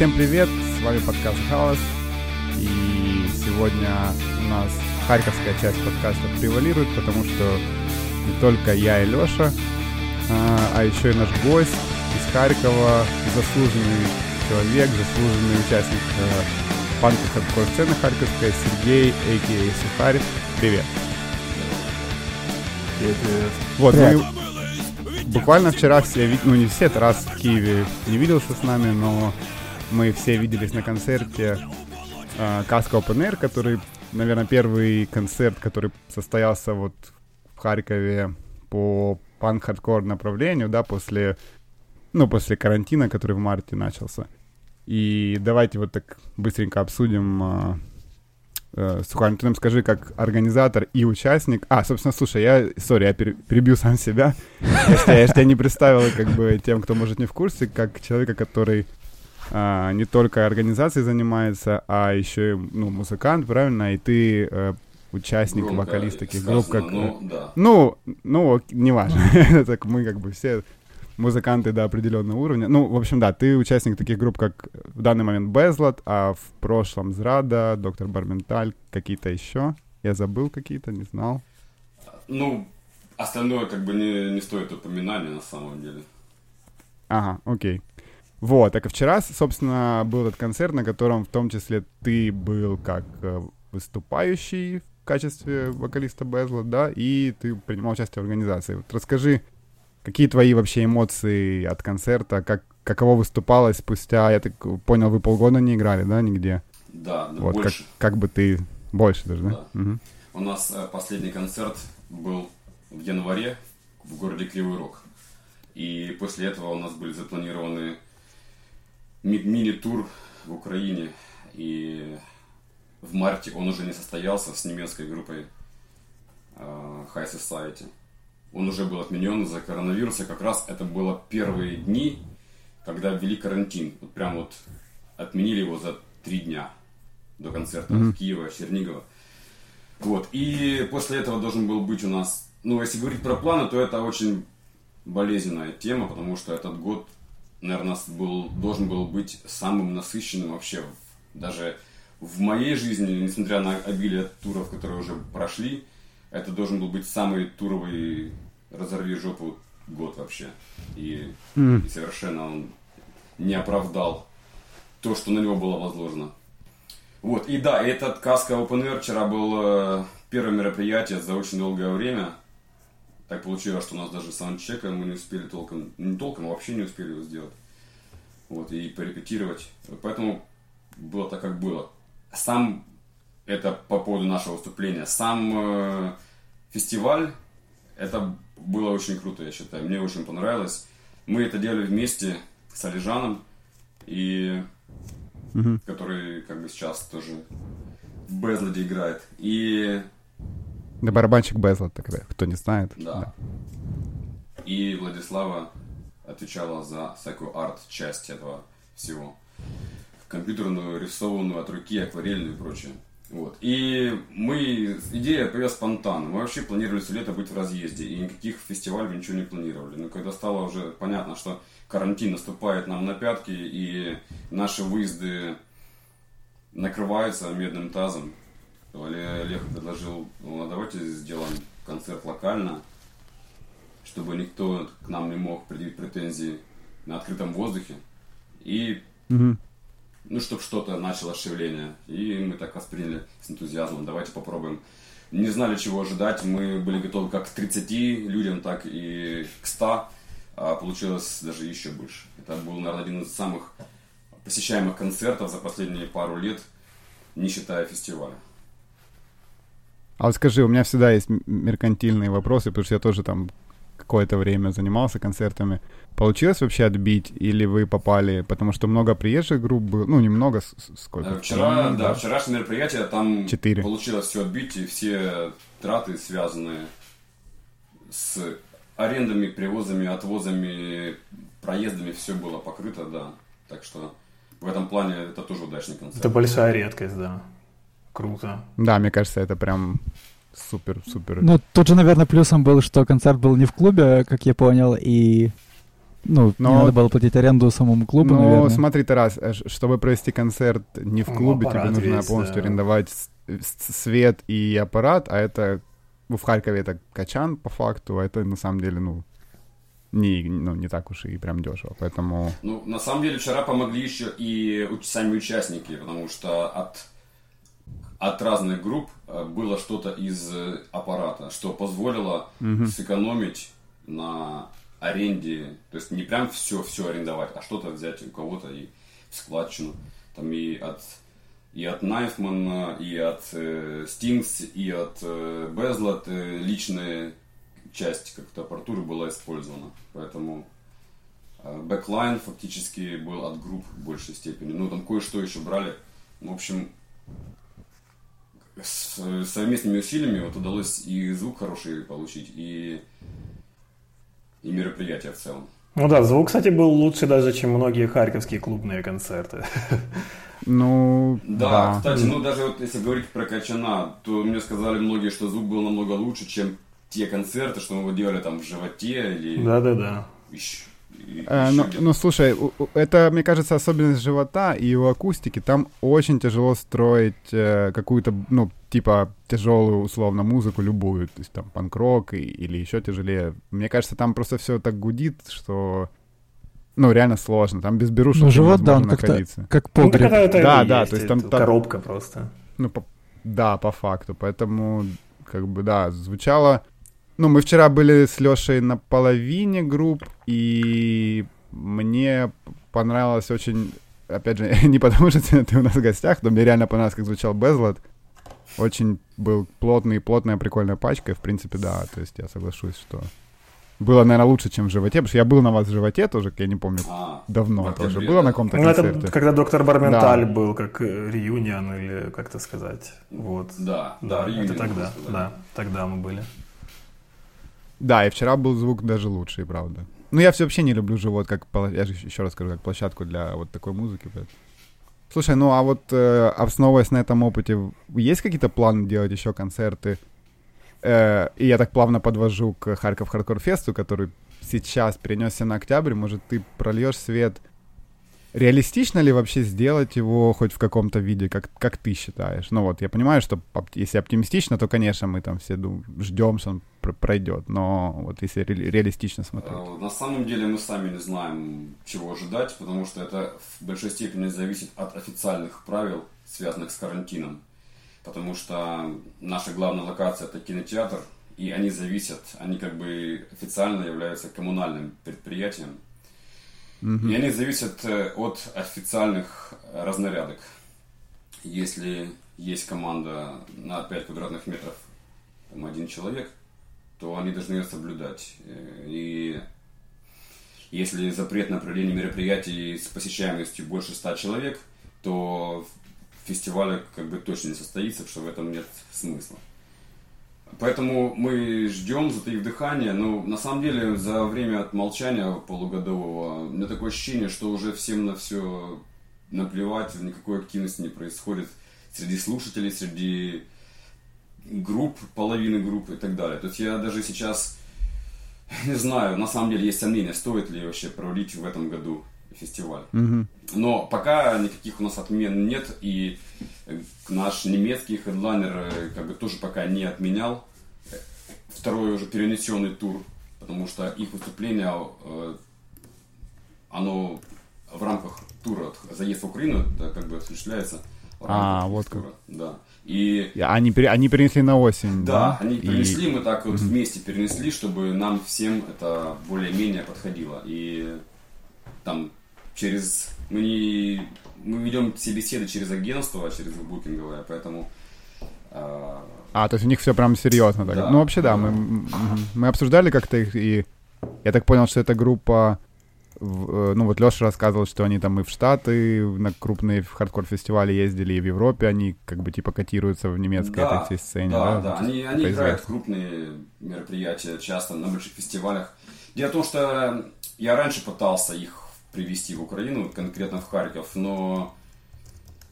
Всем привет, с вами подкаст «Галас». И сегодня у нас харьковская часть подкаста превалирует, потому что не только я и Леша, а, а еще и наш гость из Харькова, заслуженный человек, заслуженный участник э, панка хардкор сцены харьковской Сергей, а.к.а. Сухарь. Привет. Привет, привет. Вот, привет. мы буквально вчера все, ну не все, это раз в Киеве не виделся с нами, но мы все виделись на концерте Каска Open Air, который, наверное, первый концерт, который состоялся вот в Харькове по панк-хардкор направлению, да, после, ну, после карантина, который в марте начался. И давайте вот так быстренько обсудим. Э, э, Сухарь, ты нам скажи, как организатор и участник... А, собственно, слушай, я, sorry, я перебью сам себя. Я же тебя не представил, как бы, тем, кто, может, не в курсе, как человека, который а, не только организацией занимается, а еще и ну, музыкант, правильно? И ты э, участник, Громко вокалист таких сказано, групп, как... Ну, да. ну, ну, неважно. так мы как бы все музыканты до определенного уровня. Ну, в общем, да, ты участник таких групп, как в данный момент Безлад, а в прошлом Зрада, Доктор Барменталь, какие-то еще. Я забыл какие-то, не знал. Ну, остальное как бы не, не стоит упоминания на самом деле. Ага, окей. Вот, так и вчера, собственно, был этот концерт, на котором в том числе ты был как э, выступающий в качестве вокалиста Безла, да, и ты принимал участие в организации. Вот расскажи, какие твои вообще эмоции от концерта, как, каково выступалось спустя, я так понял, вы полгода не играли, да, нигде? Да, да вот, больше. Как, как бы ты, больше даже, да? да. Угу. У нас э, последний концерт был в январе в городе Кривой Рог. И после этого у нас были запланированы мини-тур в Украине. И в марте он уже не состоялся с немецкой группой uh, High Society. Он уже был отменен из-за коронавируса. Как раз это было первые дни, когда ввели карантин. Вот прям вот отменили его за три дня до концерта mm-hmm. в Киева, Чернигова. Вот. И после этого должен был быть у нас... Ну, если говорить про планы, то это очень болезненная тема, потому что этот год наверное, был, должен был быть самым насыщенным вообще. Даже в моей жизни, несмотря на обилие туров, которые уже прошли, это должен был быть самый туровый разорви жопу год вообще. И, mm. и совершенно он не оправдал то, что на него было возложено. Вот, и да, этот Каска Open Air вчера был э, первое мероприятие за очень долгое время. Так получилось, что у нас даже саундчека мы не успели толком, не толком, а вообще не успели его сделать. Вот, и порепетировать. Поэтому было так, как было. Сам, это по поводу нашего выступления, сам э, фестиваль, это было очень круто, я считаю. Мне очень понравилось. Мы это делали вместе с Алижаном, и угу. который как бы сейчас тоже в Безладе играет. И да, барабанщик Безлад, тогда, кто не знает. Да. да. И Владислава отвечала за всякую арт-часть этого всего. Компьютерную, рисованную от руки, акварельную и прочее. Вот. И мы, идея появилась спонтанно. Мы вообще планировали все лето быть в разъезде, и никаких фестивалей ничего не планировали. Но когда стало уже понятно, что карантин наступает нам на пятки, и наши выезды накрываются медным тазом, Олег предложил, ну, давайте сделаем концерт локально, чтобы никто к нам не мог предъявить претензии на открытом воздухе. И, угу. ну, чтобы что-то начало шевеление. И мы так восприняли с энтузиазмом. Давайте попробуем. Не знали, чего ожидать. Мы были готовы как к 30 людям, так и к 100. А получилось даже еще больше. Это был, наверное, один из самых посещаемых концертов за последние пару лет, не считая фестиваля. А вот скажи, у меня всегда есть меркантильные вопросы, потому что я тоже там какое-то время занимался концертами. Получилось вообще отбить или вы попали, потому что много приезжих групп было, ну немного, сколько? Э, вчера, да, да, вчерашнее мероприятие, там Четыре. получилось все отбить, и все траты, связанные с арендами, привозами, отвозами, проездами, все было покрыто, да. Так что в этом плане это тоже удачный концерт. Это большая редкость, да. Круто. Да, мне кажется, это прям супер-супер. Ну, тут же, наверное, плюсом был, что концерт был не в клубе, как я понял, и Ну, Но- не надо было платить аренду самому клубу, Ну, наверное. смотри, Тарас, э, чтобы провести концерт не в Ну, клубе, тебе аппарат нужно весь, полностью да. арендовать с- свет и аппарат, а это ну, в Харькове это качан по факту, а это на самом деле, ну, не, ну, не так уж и прям дешево, поэтому... Ну, на самом деле, вчера помогли еще и сами участники, потому что от, от разных групп э, было что-то из э, аппарата, что позволило сэкономить на аренде, то есть не прям все, все арендовать, а что-то взять у кого-то и в складчину. Там и от и от Найфмана, и от э, Стингс, и от э, Безлот э, личная часть как-то аппаратуры была использована. Поэтому backline фактически был от групп в большей степени. Ну, там кое-что еще брали. В общем, с совместными усилиями вот удалось и звук хороший получить, и, и мероприятие в целом. Ну да, звук, кстати, был лучше даже, чем многие харьковские клубные концерты. Ну, Да, кстати, ну даже вот если говорить про Качана, то мне сказали многие, что звук был намного лучше, чем те концерты, что мы вот делали там в животе или Да-да-да. еще, еще ну, ну, слушай, это, мне кажется, особенность живота и у акустики. Там очень тяжело строить э, какую-то, ну, типа, тяжелую, условно, музыку, любую. То есть там панк-рок или еще тяжелее. Мне кажется, там просто все так гудит, что... Ну, реально сложно. Там без берушек Ну, живот, да, он находиться. как Ну, погреб. это, это Да, да, есть, то есть там- там- коробка просто. Ну, по- да, по факту. Поэтому, как бы, да, звучало... Ну, мы вчера были с Лешей на половине групп, и мне понравилось очень... Опять же, не потому что ты у нас в гостях, но мне реально понравилось, как звучал Безлот. Очень был плотный, плотная, прикольная пачка, и, в принципе, да, то есть я соглашусь, что было, наверное, лучше, чем в животе, потому что я был на вас в животе тоже, я не помню, А, давно в тоже. октябре, Было на каком-то Ну, концерте. это когда доктор Барменталь Да. был, как э, реюнион, или как это сказать. Вот. Да, да, Да, это тогда, да, тогда мы были. Да, и вчера был звук даже лучший, правда. Ну, я все вообще не люблю живот, как, я же еще раз скажу, как площадку для вот такой музыки. поэтому. Слушай, ну а вот э, основываясь на этом опыте, есть какие-то планы делать еще концерты? Э, и я так плавно подвожу к Харьков Хардкор Фесту, который сейчас перенесся на октябрь. Может, ты прольешь свет? Реалистично ли вообще сделать его хоть в каком-то виде, как, как ты считаешь? Ну вот, я понимаю, что если оптимистично, то, конечно, мы там все дум- ждем, что он пройдет. Но вот если ре- реалистично смотреть. Э, На самом деле мы сами не знаем, чего ожидать, потому что это в большой степени зависит от официальных правил, связанных с карантином. Потому что наша главная локация это кинотеатр, и они зависят, они как бы официально являются коммунальным предприятием. И они зависят э, от официальных разнарядок. Если есть команда на 5 квадратных метров, там один человек, то они должны ее соблюдать. Э, И если запрет на проведение мероприятий с посещаемостью больше 100 человек, то фестиваль как бы точно не состоится, что в этом нет смысла. Поэтому мы ждем, затаив дыхание, но на самом деле за время от молчания полугодового у меня такое ощущение, что уже всем на все наплевать, никакой активности не происходит среди слушателей, среди групп, половины групп и так далее. То есть я даже сейчас не знаю, на самом деле есть сомнения, стоит ли вообще проводить в этом году фестиваль. Мгм. Но пока никаких у нас отмен нет, и э, наш немецкий хедлайнер э, как бы тоже пока не отменял э, второй уже перенесенный тур, потому что их выступление, оно в рамках тура «Заезд в Украину» это как бы осуществляется А, вот как. тура. Да. И И Они, они перенесли на осень, да, да? они И- перенесли, мы так вот вместе перенесли, чтобы нам всем это более-менее подходило. И там через... Мы, не, мы ведем все беседы через агентство, через букинговое, поэтому... а, А, то есть у них все прям серьезно так. Да, ну, вообще, да, да. мы, мы обсуждали как-то их, и я так понял, что эта группа, э, ну, вот Леша рассказывал, что они там и в Штаты на крупные хардкор-фестивали ездили, и в Европе они как бы типа котируются в немецкой Да, этой сцене, Да, да? да, они, они играют в крупные мероприятия, часто на больших фестивалях. Дело в том, что я раньше пытался их привезти в Украину, конкретно в Харьков, но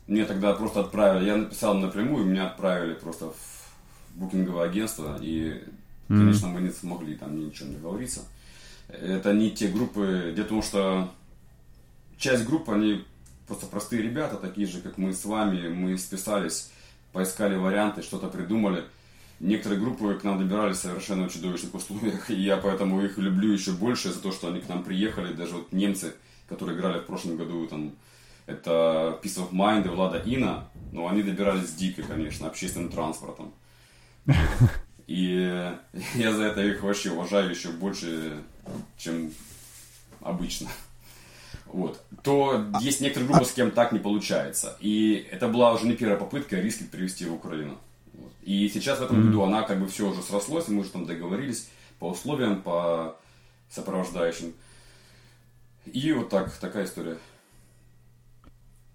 мне тогда просто отправили, я написал напрямую, меня отправили просто в букинговое агентство, и, конечно, мы не смогли там ничего не договориться. Это не те группы, дело в том, что часть групп, они просто простые ребята, такие же, как мы с вами, мы списались, поискали варианты, что-то придумали. Некоторые группы к нам добирались совершенно в чудовищных условиях, и я поэтому их люблю еще больше за то, что они к нам приехали, даже вот немцы, которые играли в прошлом году, там, это Peace of Mind и Влада Ина, но они добирались дико, конечно, общественным транспортом. И я за это их вообще уважаю еще больше, чем обычно. Вот. То есть некоторые группы, с кем так не получается. И это была уже не первая попытка риски привести в Украину. Вот. И сейчас в этом году она как бы все уже срослось, мы уже там договорились по условиям, по сопровождающим. И вот так, такая история.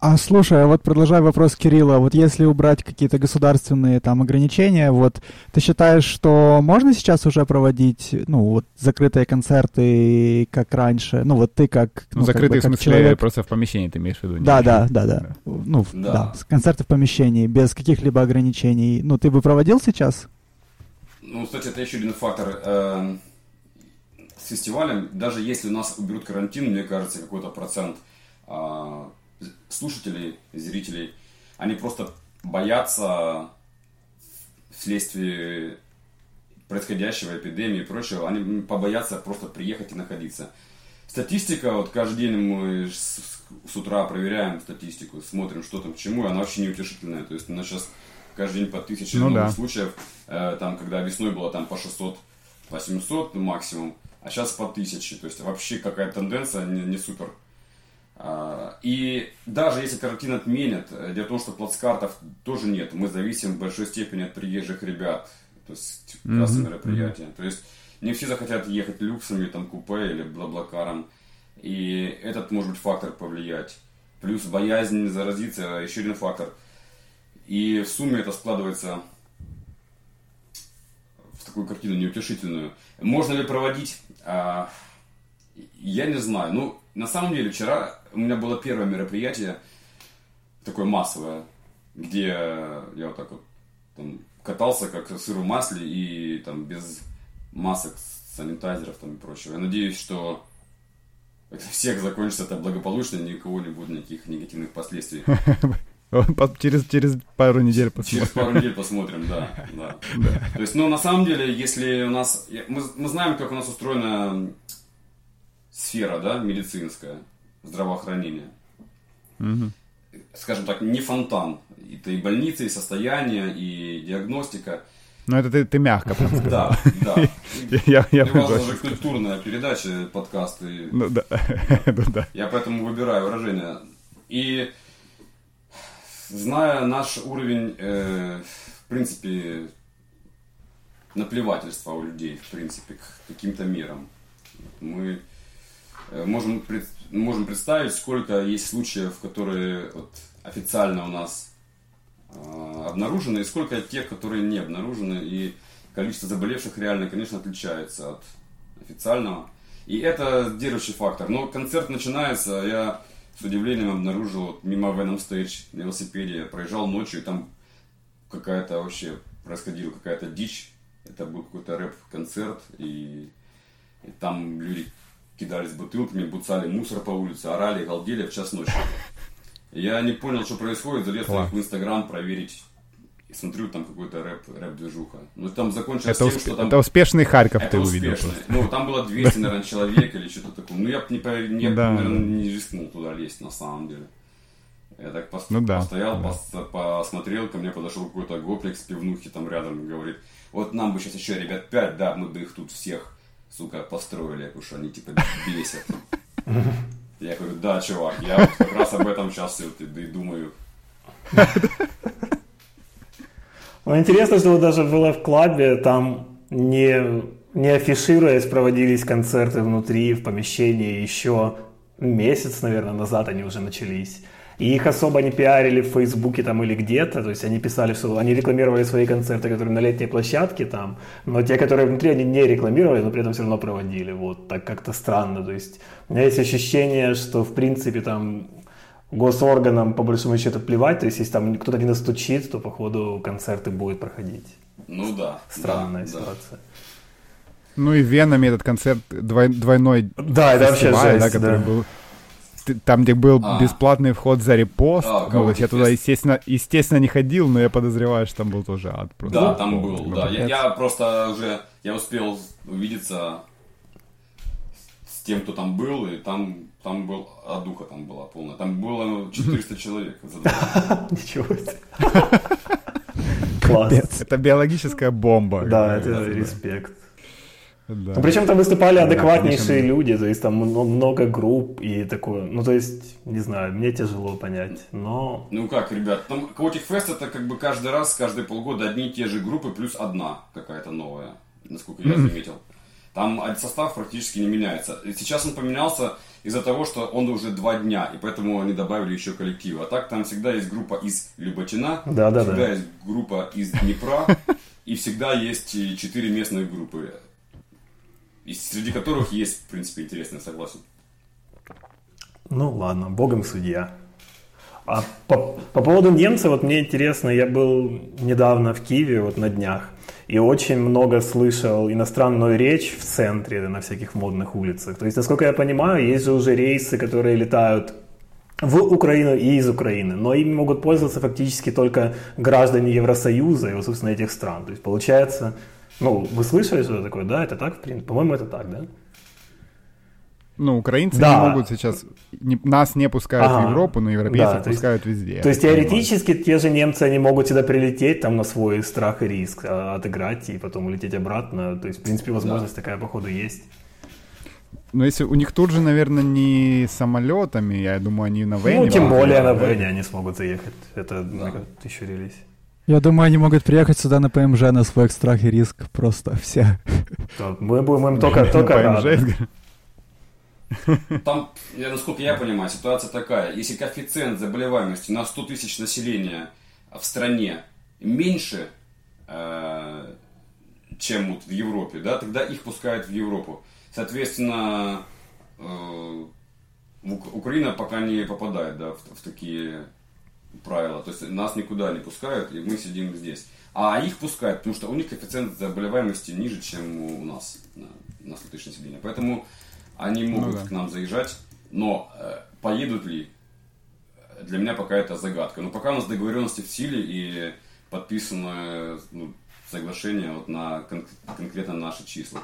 А слушай, а вот продолжая вопрос Кирилла, вот если убрать какие-то государственные там ограничения, вот ты считаешь, что можно сейчас уже проводить, ну, вот закрытые концерты, как раньше? Ну, вот ты как... Ну, закрытые как бы, как в смысле человек... просто в помещении ты имеешь в виду? Да, да, да, да, да. Ну, да. да, концерты в помещении, без каких-либо ограничений. Ну, ты бы проводил сейчас? Ну, кстати, это еще один фактор. Эм, с фестивалем, даже если у нас уберут карантин, мне кажется, какой-то процент а, слушателей, зрителей, они просто боятся вследствие происходящего, эпидемии и прочего, они побоятся просто приехать и находиться. Статистика, вот каждый день мы с, с утра проверяем статистику, смотрим, что там к чему, и она вообще неутешительная. То есть у нас сейчас каждый день по тысяче ну, новых да. случаев, э, там, когда весной было там по 600, по 700 максимум, а сейчас по тысяче. То есть вообще какая тенденция не, не супер и даже если карантин отменят, э, дело в том, что плацкартов тоже нет. Мы зависим в большой степени от приезжих ребят. То есть кассовые mm-hmm. мероприятия. То есть не все захотят ехать люксами, там, купе или бла-блакаром. И этот может быть фактор повлиять. Плюс боязнь заразиться, еще один фактор. И в сумме это складывается в такую картину неутешительную. Можно ли проводить? А, я не знаю. Ну, на самом деле, вчера у меня было первое мероприятие, такое массовое, где я вот так вот там, катался как сыр в масле и там без масок, санитайзеров там и прочего. Я надеюсь, что это всех закончится это благополучно, никого не будет никаких негативных последствий. Через, через пару недель посмотрим. Через пару недель посмотрим, да. да. да. То есть, ну, на самом деле, если у нас... Мы, мы знаем, как у нас устроена сфера, да, медицинская, здравоохранения. Угу. Скажем так, не фонтан. Это и больницы, и состояние, и диагностика. Ну, это ты, ты мягко сказал. Да, да. Я, я у вас же культурная передача, подкасты. Ну, да. ну, да. Я поэтому выбираю выражение. И зная наш уровень, э, в принципе, наплевательства у людей, в принципе, к каким-то мерам, мы Э, можем, можем представить, сколько есть случаев, которые вот, официально у нас э, обнаружены, и сколько тех, которые не обнаружены, и количество заболевших реально, конечно, отличается от официального. И это сдерживающий фактор. Но концерт начинается, я с удивлением обнаружил вот, мимо Venom Stage на велосипеде, проезжал ночью, и там какая-то вообще происходила какая-то дичь. Это был какой-то рэп-концерт, и, и там люди кидались бутылками, буцали мусор по улице, орали, галдели в час ночи. Я не понял, что происходит, залез в Инстаграм проверить. И смотрю, там какой-то рэп, рэп-движуха. Ну, там закончилось это тем, усп... что там... Это успешный Харьков это ты успешный. увидел просто. Ну, там было 200, наверное, человек или что-то такое. Ну, я бы не, не, да, наверное, не рискнул туда лезть, на самом деле. Я так пос... ну, да, постоял, да. Пос... посмотрел, ко мне подошел какой-то гопник с пивнухи там рядом, говорит, вот нам бы сейчас еще ребят 5, да, мы бы их тут всех сука, построили, потому что они типа бесят. Я говорю, да, чувак, я вот как раз об этом сейчас и думаю. Ну, интересно, что даже было в клабе, там не, не афишируясь, проводились концерты внутри, в помещении еще месяц, наверное, назад они уже начались. И их особо не пиарили в Фейсбуке там или где-то, то есть они писали, что они рекламировали свои концерты, которые на летней площадке там, но те, которые внутри, они не рекламировали, но при этом все равно проводили, вот, так как-то странно, то есть у меня есть ощущение, что в принципе там госорганам по большому счету плевать, то есть если там кто-то не настучит, то походу концерты будут проходить. Ну да. Странная да, ситуация. Ну и в Венами этот концерт двой, двойной Да, это вообще фестиваль, да, жесть, который да. был там, где был А. бесплатный вход за репост. А, ну, я туда, естественно, естественно, не ходил, но я подозреваю, что там был тоже ад. Просто. Да, там был, ну, да. Я, я просто уже, я успел увидеться с тем, кто там был, и там, там был, а духа там была полная. Там было 400 человек. Ничего себе. Класс. Это биологическая бомба. Да, это респект. Да. Ну, причем там выступали Да, адекватнейшие конечно. люди, то есть там мно- много групп и такое. Ну, то есть, не знаю, мне тяжело понять, но... Ну как, ребят, там Chaotic Fest это как бы каждый раз, каждые полгода одни и те же группы, плюс одна какая-то новая, насколько я заметил. Там состав практически не меняется. И сейчас он поменялся из-за того, что он уже два дня, и поэтому они добавили еще коллективы. А так там всегда есть группа из Люботина, Да-да-да. всегда есть группа из Днепра, и всегда есть и четыре местных группы. И среди которых есть, в принципе, интересные, согласен. Ну, ладно, богом судья. А по, по поводу немцев, вот мне интересно, я был недавно в Киеве, вот на днях, и очень много слышал иностранную речь в центре, на всяких модных улицах. То есть, насколько я понимаю, есть же уже рейсы, которые летают в Украину и из Украины, но ими могут пользоваться фактически только граждане Евросоюза и, вот, собственно, этих стран. То есть, получается, ну, вы слышали, что это такое, да, это так, в принципе? По-моему, это так, да? Ну, украинцы Да. не могут сейчас... не- нас не пускают Ага. в Европу, но европейцев Да, то есть- пускают везде. То есть теоретически те же немцы, они могут сюда прилететь там на свой страх и риск, а, отыграть и потом улететь обратно. То есть, в принципе, возможность такая, походу, есть. Но если у них тут же, наверное, не самолетами, я думаю, они на Вене. ну, тем более на. Вене они смогут заехать. Это кажется, еще релиз. Я думаю, они могут приехать сюда на ПМЖ на свой страх и риск. Просто все. Мы будем им только, только ПМЖ. рады. Там, я- насколько я понимаю, ситуация такая. Если коэффициент заболеваемости на 100 тысяч населения в стране меньше, э, чем вот в Европе, да, тогда их пускают в Европу. Соответственно, э, Украина пока не попадает да, в, в такие правила. То есть нас никуда не пускают, и мы сидим здесь. А их пускают, потому что у них коэффициент заболеваемости ниже, чем у нас на, на 100 тысяч населения. Поэтому они могут да. к нам заезжать, но э, поедут ли, для меня пока это загадка. Но пока у нас договоренности в силе и подписано ну, соглашение вот на кон- конкретно наши числа.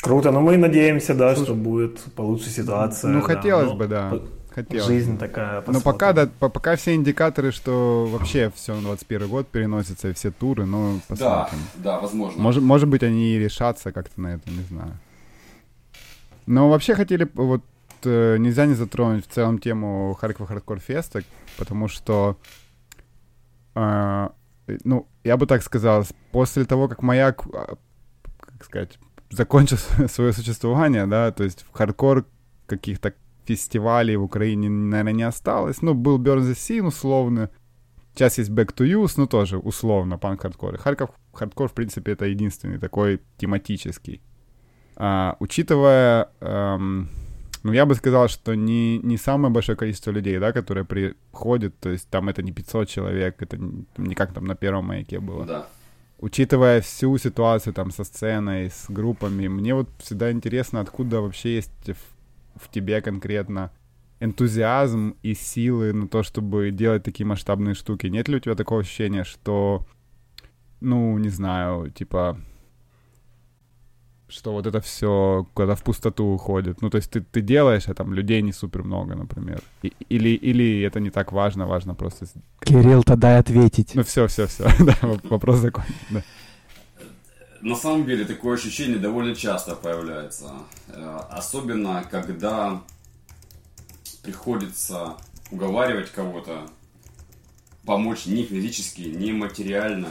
Круто, но мы надеемся, да, что будет получше ситуация. Ну, да. хотелось Но бы, да. Хотелось. Жизнь такая. Но посмотрим. пока, да, по- пока все индикаторы, что вообще все на 21 год переносится, и все туры, ну, Да, посмотрим. да, возможно. Может, может быть, они и решатся как-то на это, не знаю. Но вообще хотели, вот, э, нельзя не затронуть в целом тему Харькова Хардкор Феста, потому что, э, ну, я бы так сказал, после того, как Маяк, а, как сказать, закончил свое существование, да, то есть в хардкор каких-то фестивалей в Украине, наверное, не осталось. Ну, был Burn the Scene условно, Сейчас есть Back to Youth, ну тоже условно панк-хардкор. Харьков хардкор, в принципе, это единственный такой тематический. А, учитывая, эм, ну я бы сказал, что не, не самое большое количество людей, да, которые приходят, то есть там это не 500 человек, это не, не как там на первом маяке было. Да. Учитывая всю ситуацию там со сценой, с группами, мне вот всегда интересно, откуда вообще есть в, тебе конкретно энтузиазм и силы на то, чтобы делать такие масштабные штуки. Нет ли у тебя такого ощущения, что, ну, не знаю, типа, что вот это все куда в пустоту уходит. Ну, то есть ты, ты делаешь, а там людей не супер много, например. И- или, или это не так важно, важно просто... Кирилл-то дай ответить. Ну, все, все, все. Да, вопрос закончен. да. На самом деле такое ощущение довольно часто появляется. Э, Особенно, когда приходится уговаривать кого-то помочь не физически, не материально,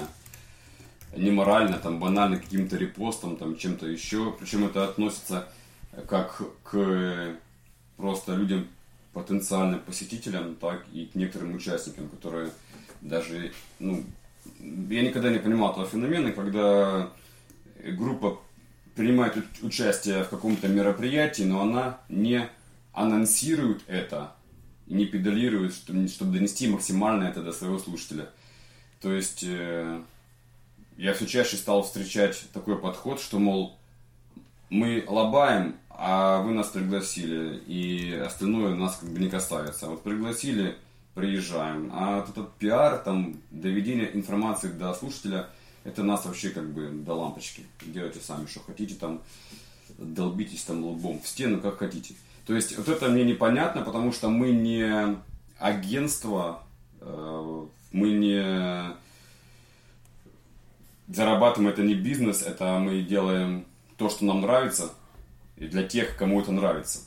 не морально, там банально каким-то репостом, там чем-то еще. Причем это относится как к просто людям, потенциальным посетителям, так и к некоторым участникам, которые даже, ну, я никогда не понимал этого феномена, когда группа принимает участие в каком-то мероприятии, но она не анонсирует это не педалирует, чтобы, донести максимально это до своего слушателя. То есть, э, я все чаще стал встречать такой подход, что, мол, мы лобаем, а вы нас пригласили, и остальное нас как бы не касается. Вот пригласили, приезжаем. А этот пиар, там, доведение информации до слушателя, это нас вообще как бы до лампочки. Делайте сами, что хотите, там, долбитесь там лбом в стену, как хотите. То есть вот это мне непонятно, потому что мы не агентство, э, мы не зарабатываем, это не бизнес, это мы делаем то, что нам нравится, и для тех, кому это нравится.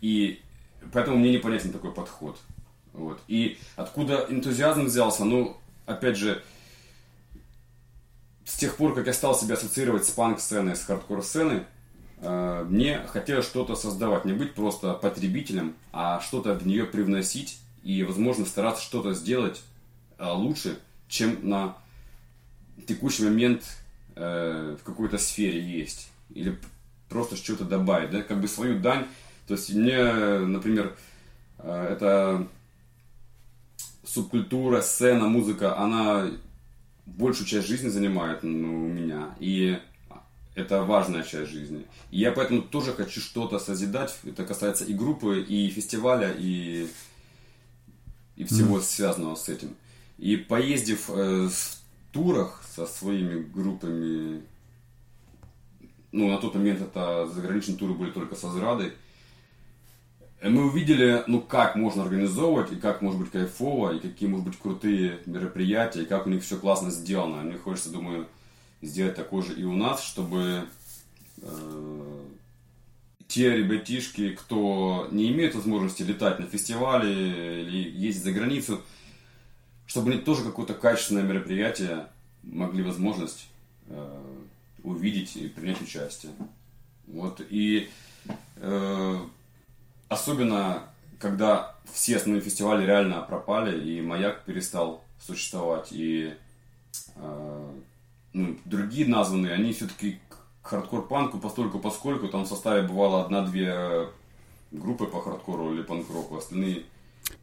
И поэтому мне непонятен такой подход. Вот. И откуда энтузиазм взялся, ну, опять же, с тех пор, как я стал себя ассоциировать с панк-сценой, с хардкор-сценой, э, мне хотелось что-то создавать, не быть просто потребителем, а что-то в нее привносить и, возможно, стараться что-то сделать э, лучше, чем на текущий момент э, в какой-то сфере есть. Или просто что-то добавить, да, как бы свою дань. То есть мне, например, э, это субкультура, сцена, музыка, она большую часть жизни занимает ну, у меня. И это важная часть жизни. И я поэтому тоже хочу что-то созидать. Это касается и группы, и фестиваля, и, и всего mm. связанного с этим. И поездив э, в турах со своими группами, ну, на тот момент это заграничные туры были только со Зрадой, мы увидели, ну, как можно организовывать, и как может быть кайфово, и какие, может быть, крутые мероприятия, и как у них все классно сделано. Мне хочется, думаю, сделать такое же и у нас, чтобы э, те ребятишки, кто не имеет возможности летать на фестивале или ездить за границу, чтобы они тоже какое-то качественное мероприятие могли возможность э, увидеть и принять участие. Вот, и э, Особенно, когда все основные фестивали реально пропали, и маяк перестал существовать, и э, ну, другие названные, они все-таки к хардкор-панку постольку поскольку там в составе бывало одна-две группы по хардкору или панк-року, остальные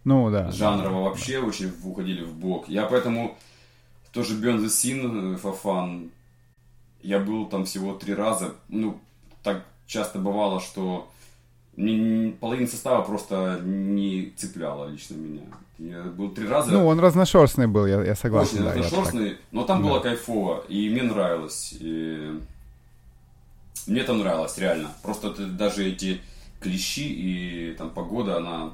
ну, да, жанрово да, вообще да. очень уходили в бок. Я поэтому тоже Beyond the Scene, for fun, я был там всего три раза. Ну, так часто бывало, что половина состава просто не цепляла лично меня. Я был три раза. Ну, он разношерстный был, я, я согласен. Очень да, разношерстный, но там да. было кайфово, и мне нравилось. И... Мне там нравилось, реально. Просто даже эти клещи и там погода, она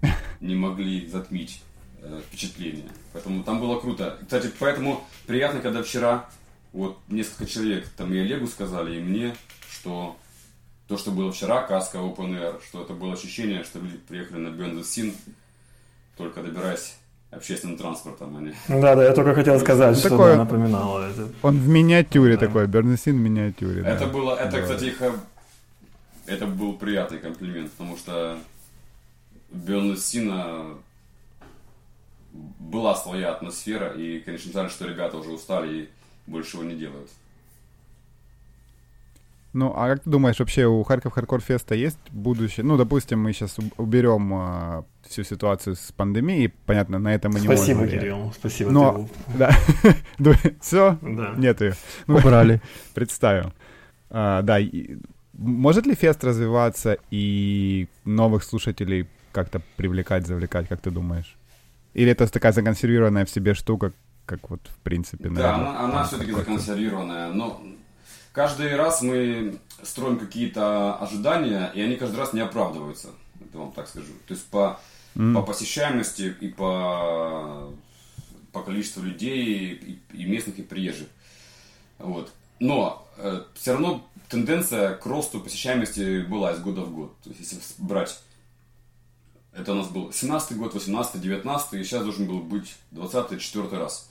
не могли затмить э, впечатление. Поэтому там было круто. Кстати, поэтому приятно, когда вчера вот несколько человек, там и Олегу сказали, и мне, что то, что было вчера, Каска Open Air, что это было ощущение, что люди приехали на Бензосин, только добираясь общественным транспортом, они. А да, да, я только хотел сказать, что такое, да, напоминало это. Он в миниатюре да. такой, Бернесин в миниатюре. Это да. было, это, да. кстати, их, это был приятный комплимент, потому что Бернесина была своя атмосфера, и, конечно, жаль, что ребята уже устали и больше его не делают. Ну, а как ты думаешь, вообще у Харьков Хардкор Феста есть будущее? Ну, допустим, мы сейчас уберем а, всю ситуацию с пандемией, понятно, на этом мы не Спасибо, можем. Кирилл, спасибо. Но, да, все, да. нет ее. Ну, Убрали. Представим. А, да, может ли фест развиваться и новых слушателей как-то привлекать, завлекать, как ты думаешь? Или это такая законсервированная в себе штука, как вот в принципе, наверное, Да, она, она все-таки законсервированная, но каждый раз мы строим какие-то ожидания, и они каждый раз не оправдываются. Это вам так скажу. То есть по, mm. по посещаемости и по, по количеству людей, и, и местных, и приезжих. Вот. Но э, все равно тенденция к росту посещаемости была из года в год. То есть если брать это у нас был 17 год, 18 19 и сейчас должен был быть 20 четвертый раз.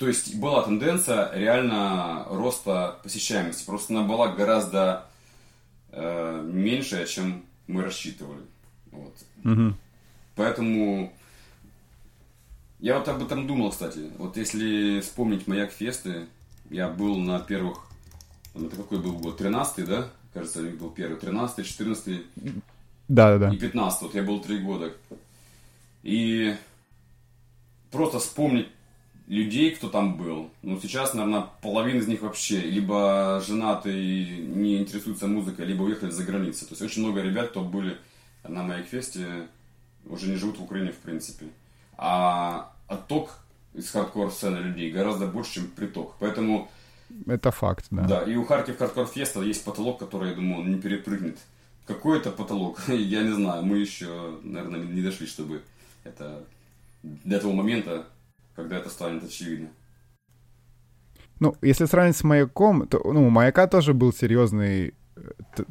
То есть была тенденция реально роста посещаемости. Просто она была гораздо э, меньше, чем мы рассчитывали. Вот. Угу. Поэтому я вот об этом думал, кстати. Вот если вспомнить Маяк Фесты, я был на первых... Это какой был год? 13 да? Кажется, у них был первый. 13 14 Да, да, да. И 15 Вот я был три года. И просто вспомнить людей, кто там был. Ну, сейчас, наверное, половина из них вообще либо женаты и не интересуются музыкой, либо уехали за границу. То есть очень много ребят, кто были на Майкфесте, уже не живут в Украине, в принципе. А отток из хардкор-сцены людей гораздо больше, чем приток. Поэтому... Это факт, да. Да, и у Харьков Хардкор Феста есть потолок, который, я думаю, он не перепрыгнет. Какой это потолок? я не знаю. Мы еще, наверное, не дошли, чтобы это... До этого момента когда это станет очевидно. Ну, если сравнить с маяком, то ну, у маяка тоже был серьезный, э,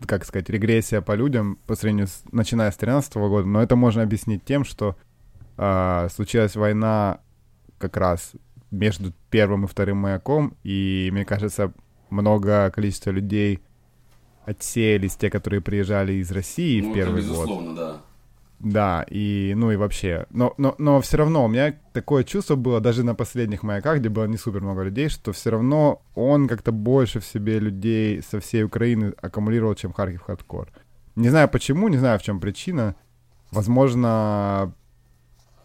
как сказать, регрессия по людям по сравнению с, начиная с 2013 года, но это можно объяснить тем, что э, случилась война как раз между первым и вторым маяком, и, мне кажется, много количества людей отсеялись, те, которые приезжали из России ну, в первый это безусловно, год. да. Да, и, ну и вообще. Но, но, но все равно у меня такое чувство было даже на последних маяках, где было не супер много людей, что все равно он как-то больше в себе людей со всей Украины аккумулировал, чем Харьков Хардкор. Не знаю почему, не знаю в чем причина. Возможно,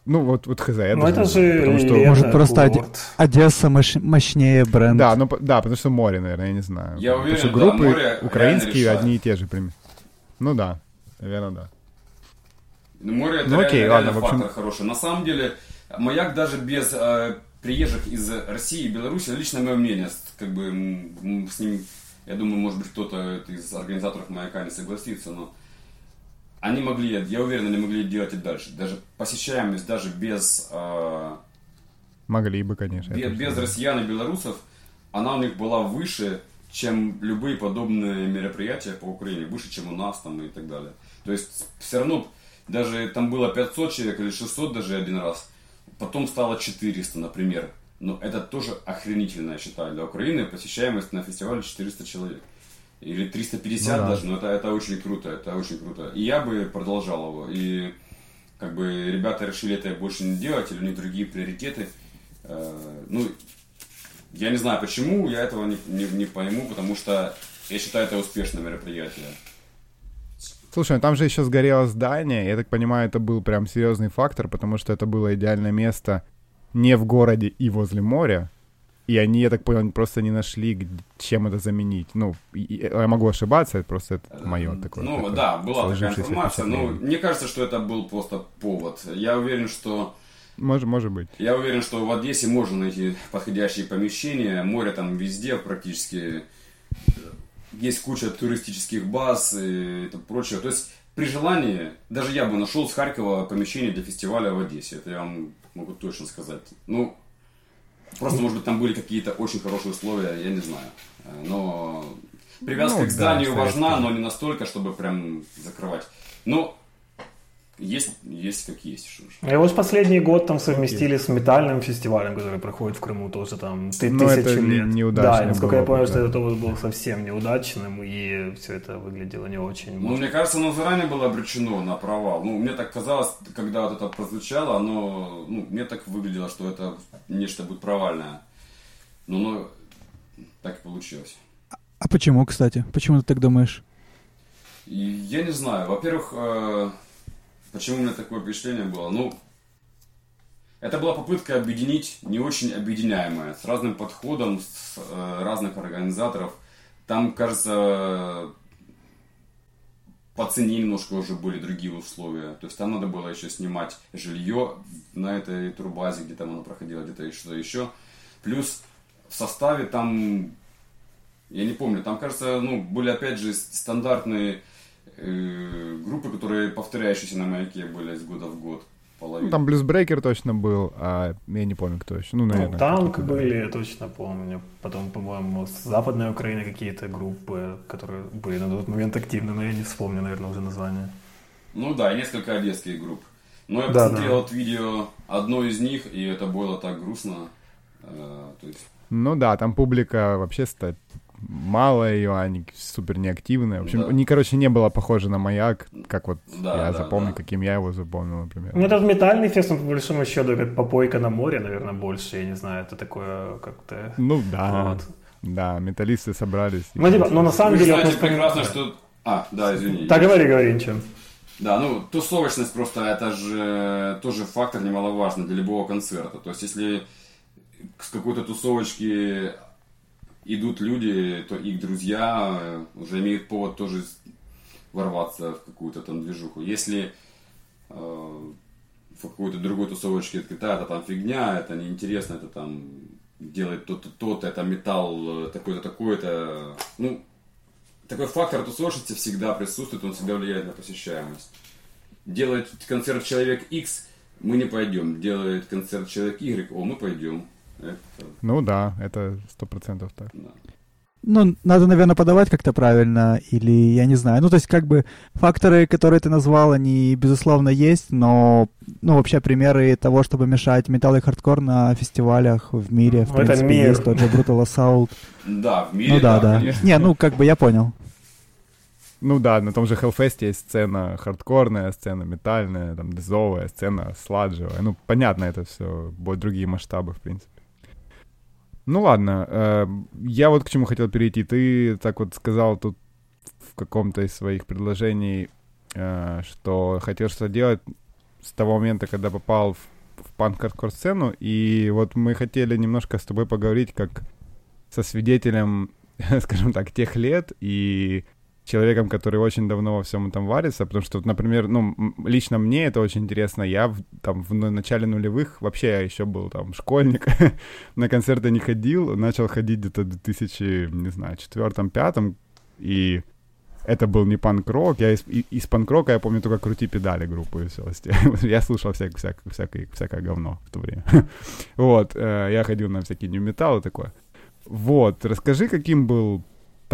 ну вот, вот хз. Ну это же потому что... Может просто Оде... Одесса мощ... мощнее бренд. Да, ну да, потому что море, наверное, я не знаю. Я уверен, потому что группы да, море украинские одни и те же. Ну да, наверное, да. Ну, море это ну, окей, реально, ладно, фактор общем... хороший. На самом деле, маяк даже без э, приезжих из России и Беларуси, лично мое мнение, как бы с ним, я думаю, может быть, кто-то из организаторов маяка не согласится, но они могли, я уверен, они могли делать и дальше. Даже посещаемость, даже без... Э, могли бы, конечно. Без, без россиян и белорусов, она у них была выше, чем любые подобные мероприятия по Украине, выше, чем у нас там и так далее. То есть все равно даже там было 500 человек или 600 даже один раз. Потом стало 400, например. Но это тоже охренительно, я считаю, для Украины. Посещаемость на фестивале 400 человек. Или 350 ну, даже, но это, это очень круто, это очень круто. И я бы продолжал его. И как бы ребята решили это больше не делать, или у них другие приоритеты. Э, ну, я не знаю почему, я этого не, не, не пойму, потому что я считаю это успешное мероприятие. Слушай, ну там же еще сгорело здание, я так понимаю, это был прям серьезный фактор, потому что это было идеальное место не в городе и возле моря, и они, я так понял, просто не нашли, чем это заменить. Ну, я могу ошибаться, это просто это мое такое. Ну, такое да, была такая информация, но мне кажется, что это был просто повод. Я уверен, что... Может, может быть. Я уверен, что в Одессе можно найти подходящие помещения. Море там везде практически есть куча туристических баз и прочее. То есть при желании, даже я бы нашел с Харькова помещение для фестиваля в Одессе. Это я вам могу точно сказать. Ну, просто, может быть, там были какие-то очень хорошие условия, я не знаю. Но привязка ну, к зданию да, важна, но не настолько, чтобы прям закрывать. Но есть, есть как есть. Что ж. И вот последний год там совместили с метальным фестивалем, который проходит в Крыму тоже там ты, Но тысячу это лет. Неудачно да, насколько я понял, что этот опыт был совсем неудачным, и все это выглядело не очень. Ну, мне кажется, оно заранее было обречено на провал. Ну, мне так казалось, когда вот это прозвучало, оно, ну, мне так выглядело, что это нечто будет провальное. Ну, но так и получилось. А почему, кстати? Почему ты так думаешь? И я не знаю. Во-первых, э, Почему у меня такое впечатление было? Ну, это была попытка объединить не очень объединяемое, с разным подходом, с э, разных организаторов. Там, кажется, по цене немножко уже были другие условия. То есть там надо было еще снимать жилье на этой турбазе, где там оно проходило, где-то что-то еще. Плюс в составе там, я не помню, там, кажется, ну, были опять же стандартные э, группы, которые повторяющиеся на маяке были из года в год. Половина. Ну, там Блюзбрейкер точно был, а я не помню, кто еще. Ну, наверное. Ну, танк были, я точно помню. Потом, по-моему, с Западной Украины какие-то группы, которые были на тот момент активны, но я не вспомню, наверное, уже название. Ну да, несколько одесских групп. Но я да, посмотрел да. вот видео одной из них, и это было так грустно. Э, то есть... Ну да, там публика вообще мало ее, они супер неактивные. В общем, да. они, короче, не было похоже на маяк, как вот да, я да, запомню, да. каким я его запомнил, например. Ну, этот метальный фест, он, по большому счету, как попойка на море, наверное, больше, я не знаю, это такое как-то... Ну, да, вот. да, металлисты собрались. Ну, типа, но на самом Вы деле... знаете прекрасно, что... А, да, извини. Так, говори, говори, ничего. Да, ну, тусовочность просто, это же тоже фактор немаловажный для любого концерта. То есть, если с какой-то тусовочки идут люди, то их друзья э, уже имеют повод тоже ворваться в какую-то там движуху. Если э, в какой-то другой тусовочке это, да, это там фигня, это неинтересно, это там делает то-то, то-то, это металл э, такой-то, такой-то. Ну, такой фактор тусовочности всегда присутствует, он всегда влияет на посещаемость. Делает концерт человек X, мы не пойдем. Делает концерт человек Y, о, мы пойдем. Это... Ну да, это сто процентов так. Да. Ну, надо, наверное, подавать как-то правильно, или я не знаю. Ну, то есть, как бы, факторы, которые ты назвал, они, безусловно, есть, но, ну, вообще, примеры того, чтобы мешать металл и хардкор на фестивалях в мире, в, в принципе, мир. есть тот же Brutal Assault. Да, в мире, Ну, да, да. да. Не, ну, как бы, я понял. Ну да, на том же Hellfest есть сцена хардкорная, сцена метальная, там, дезовая, сцена сладжевая. Ну, понятно, это все, будут другие масштабы, в принципе. Ну ладно, э, я вот к чему хотел перейти. Ты так вот сказал тут в каком-то из своих предложений, э, что хотел что-то делать с того момента, когда попал в, в панк-хардкор сцену, и вот мы хотели немножко с тобой поговорить как со свидетелем, скажем так, тех лет и человеком, который очень давно во всем этом варится, потому что, например, ну, лично мне это очень интересно. Я в, там в начале нулевых вообще я еще был там школьник, на концерты не ходил, начал ходить где-то в 2000, не знаю, четвертом, пятом, и это был не панк-рок, я из, из панк-рока я помню только «Крути педали» группу и все. я слушал всякое, всякое, всякое, всякое говно в то время. вот, э, я ходил на всякие нью-металлы такое. Вот, расскажи, каким был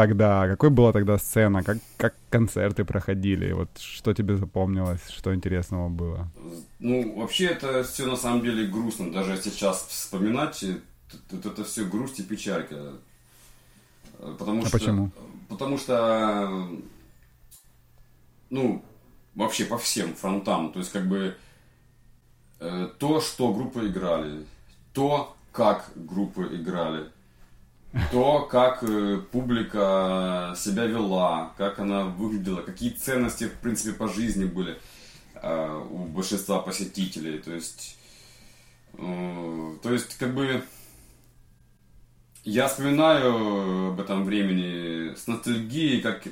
тогда, какой была тогда сцена, как, как концерты проходили, вот что тебе запомнилось, что интересного было? Ну, вообще это все на самом деле грустно, даже сейчас вспоминать, это, это все грусть и печалька. Потому а что, почему? Потому что, ну, вообще по всем фронтам, то есть как бы э, то, что группы играли, то, как группы играли – то, как э, публика себя вела, как она выглядела, какие ценности, в принципе, по жизни были э, у большинства посетителей. То есть, э, то есть, как бы, я вспоминаю об этом времени с ностальгией, как,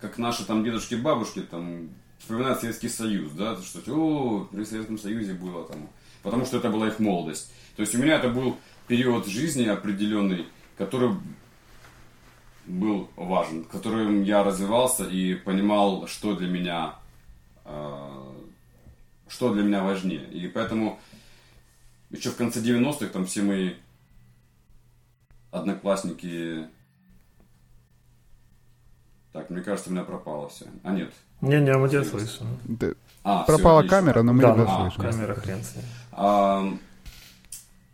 как наши там дедушки и бабушки там вспоминают Советский Союз, да, что о, при Советском Союзе было там, потому что это была их молодость. То есть у меня это был период жизни определенный, который был важен, которым я развивался и понимал, что для меня, э, что для меня важнее. И поэтому еще в конце 90-х там все мои одноклассники... Так, мне кажется, у меня пропало все. А нет. Не-не, мы тебя слышим. А, Пропала все, камера, но мы да, тебя а, слышим. камера хрен с ней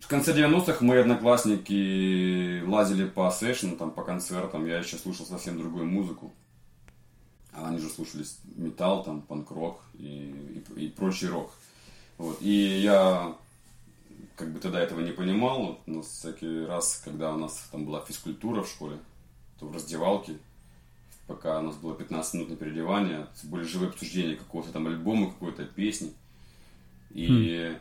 конце 90-х мои одноклассники лазили по сессионам, там, по концертам. Я еще слушал совсем другую музыку. А они же слушали металл, там, панк-рок и, и, и прочий рок. Вот. И я как бы тогда этого не понимал. Но всякий раз, когда у нас там была физкультура в школе, то в раздевалке, пока у нас было 15 минут на переодевание, были живые обсуждения какого-то там альбома, какой-то песни. И хм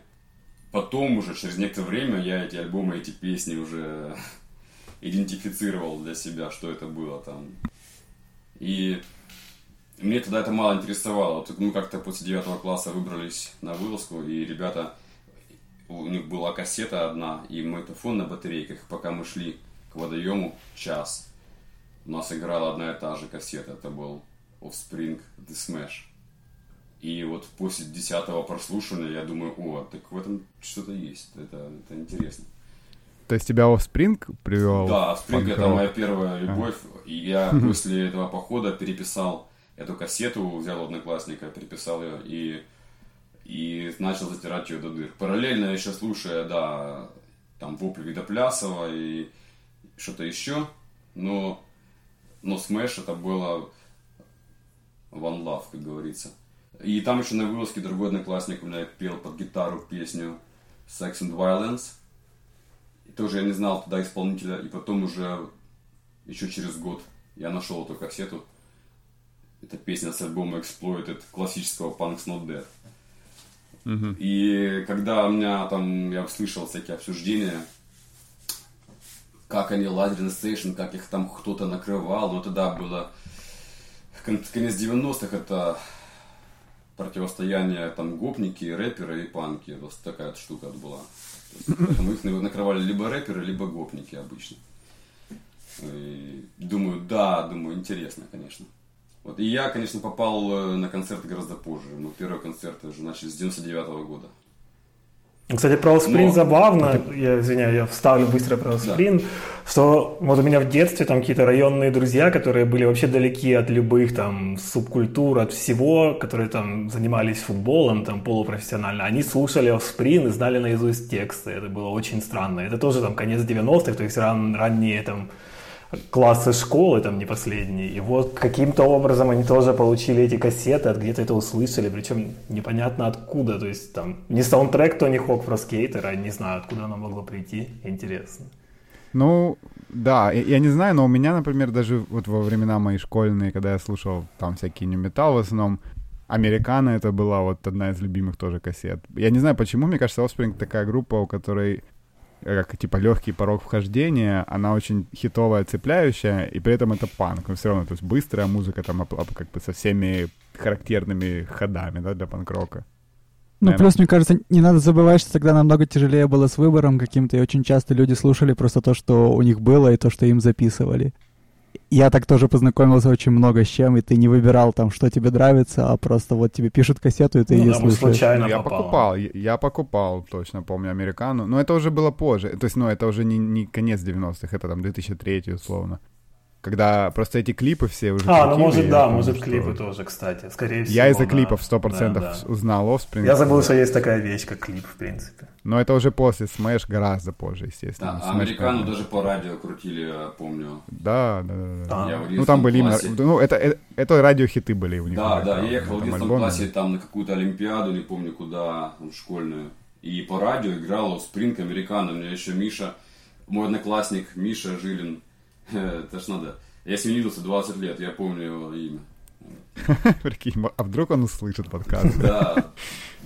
потом уже, через некоторое время, я эти альбомы, эти песни уже идентифицировал для себя, что это было там. И мне тогда это мало интересовало. Мы как-то после девятого класса выбрались на вылазку, и ребята, у них была кассета одна и магнитофон на батарейках. Пока мы шли к водоему час, у нас играла одна и та же кассета. Это был Offspring The Smash. И вот после десятого прослушивания я думаю, о, так в этом что-то есть, это, это интересно. То есть тебя Offspring привел? Да, Offspring это моя первая любовь. А. И я после этого похода переписал эту кассету, взял одноклассника, переписал ее и, и начал затирать ее до дыр. Параллельно еще слушая, да, там вопли Видоплясова и что-то еще, но, но Smash это было One Love, как говорится. И там еще на вылазке другой одноклассник у меня пел под гитару песню Sex and Violence. И тоже я не знал тогда исполнителя. И потом уже, еще через год, я нашел эту кассету. Это песня с альбома Exploited классического Punks Not Dead. Uh-huh. И когда у меня там, я услышал всякие обсуждения как они ладили на стейшн, как их там кто-то накрывал. Но тогда было конец 90-х, это противостояние там гопники, рэперы и панки. Вот такая вот штука была. Поэтому их накрывали либо рэперы, либо гопники обычно. И думаю, да, думаю, интересно, конечно. Вот. И я, конечно, попал э, на концерт гораздо позже. Мы первый концерт уже начали с 99 -го года. Кстати, про Offspring Но... забавно, я извиняюсь, я вставлю быстро про Offspring, да. что вот у меня в детстве там какие-то районные друзья, которые были вообще далеки от любых там субкультур, от всего, которые там занимались футболом, там полупрофессионально, они слушали Offspring и знали наизусть тексты, это было очень странно. Это тоже там конец 90-х, то есть ран, ранние там классы школы, там не последние. И вот каким-то образом они тоже получили эти кассеты, от где-то это услышали, причем непонятно откуда. То есть там не саундтрек Тони Хок про скейтера, не знаю, откуда оно могло прийти. Интересно. Ну, да, я не знаю, но у меня, например, даже вот во времена мои школьные, когда я слушал там всякие не металл в основном, Американо это была вот одна из любимых тоже кассет. Я не знаю почему, мне кажется, Offspring такая группа, у которой как типа легкий порог вхождения, она очень хитовая, цепляющая, и при этом это панк. Но все равно, то есть быстрая музыка там как бы со всеми характерными ходами, да, для панк-рока. Ну, Наверное. плюс, мне кажется, не надо забывать, что тогда намного тяжелее было с выбором каким-то, и очень часто люди слушали просто то, что у них было, и то, что им записывали я так тоже познакомился очень много с чем, и ты не выбирал там, что тебе нравится, а просто вот тебе пишут кассету, и ты ну, ее да, слушаешь. случайно я попало. покупал, я, я покупал, точно помню, американу, но это уже было позже, то есть, ну, это уже не, не конец 90-х, это там 2003 условно когда просто эти клипы все уже... А, ну может, да, помню, может, что... клипы тоже, кстати, скорее всего. Я из-за да. клипов 100% да, да. узнал Offspring. Я забыл, что есть такая вещь, как клип, в принципе. Но это уже после Smash гораздо позже, естественно. Да, а американу даже по радио крутили, я помню. Да, да, да. да. Я ну, там были именно... Ну, это, это, это радиохиты были у них. Да, да, я ехал в 11 классе там на какую-то олимпиаду, не помню куда, там, школьную. И по радио играл Offspring, американо. У меня еще Миша, мой одноклассник Миша Жилин, это ж надо я с ним виделся 20 лет, я помню его имя. Прикинь, а вдруг он услышит подкаст? Да,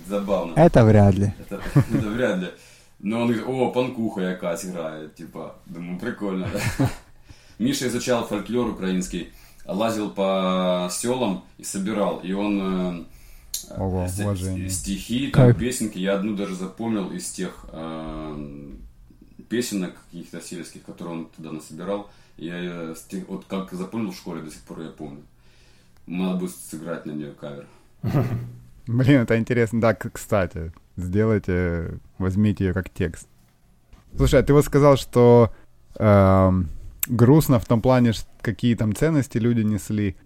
забавно. Это вряд ли. Это, это вряд ли. Но он говорит, о, панкуха якась играет, типа, думаю, прикольно, да. Миша изучал фольклор украинский, лазил по селам и собирал, и он э, Ого, э, стихи, там, как? песенки, я одну даже запомнил из тех э, песенок каких-то сельских, которые он туда насобирал. Я вот как запомнил в школе, до сих пор я помню. Надо будет сыграть на нее кавер. Блин, это интересно. Да, кстати, сделайте, возьмите ее как текст. Слушай, а ты вот сказал, что э, грустно в том плане, какие там ценности люди несли.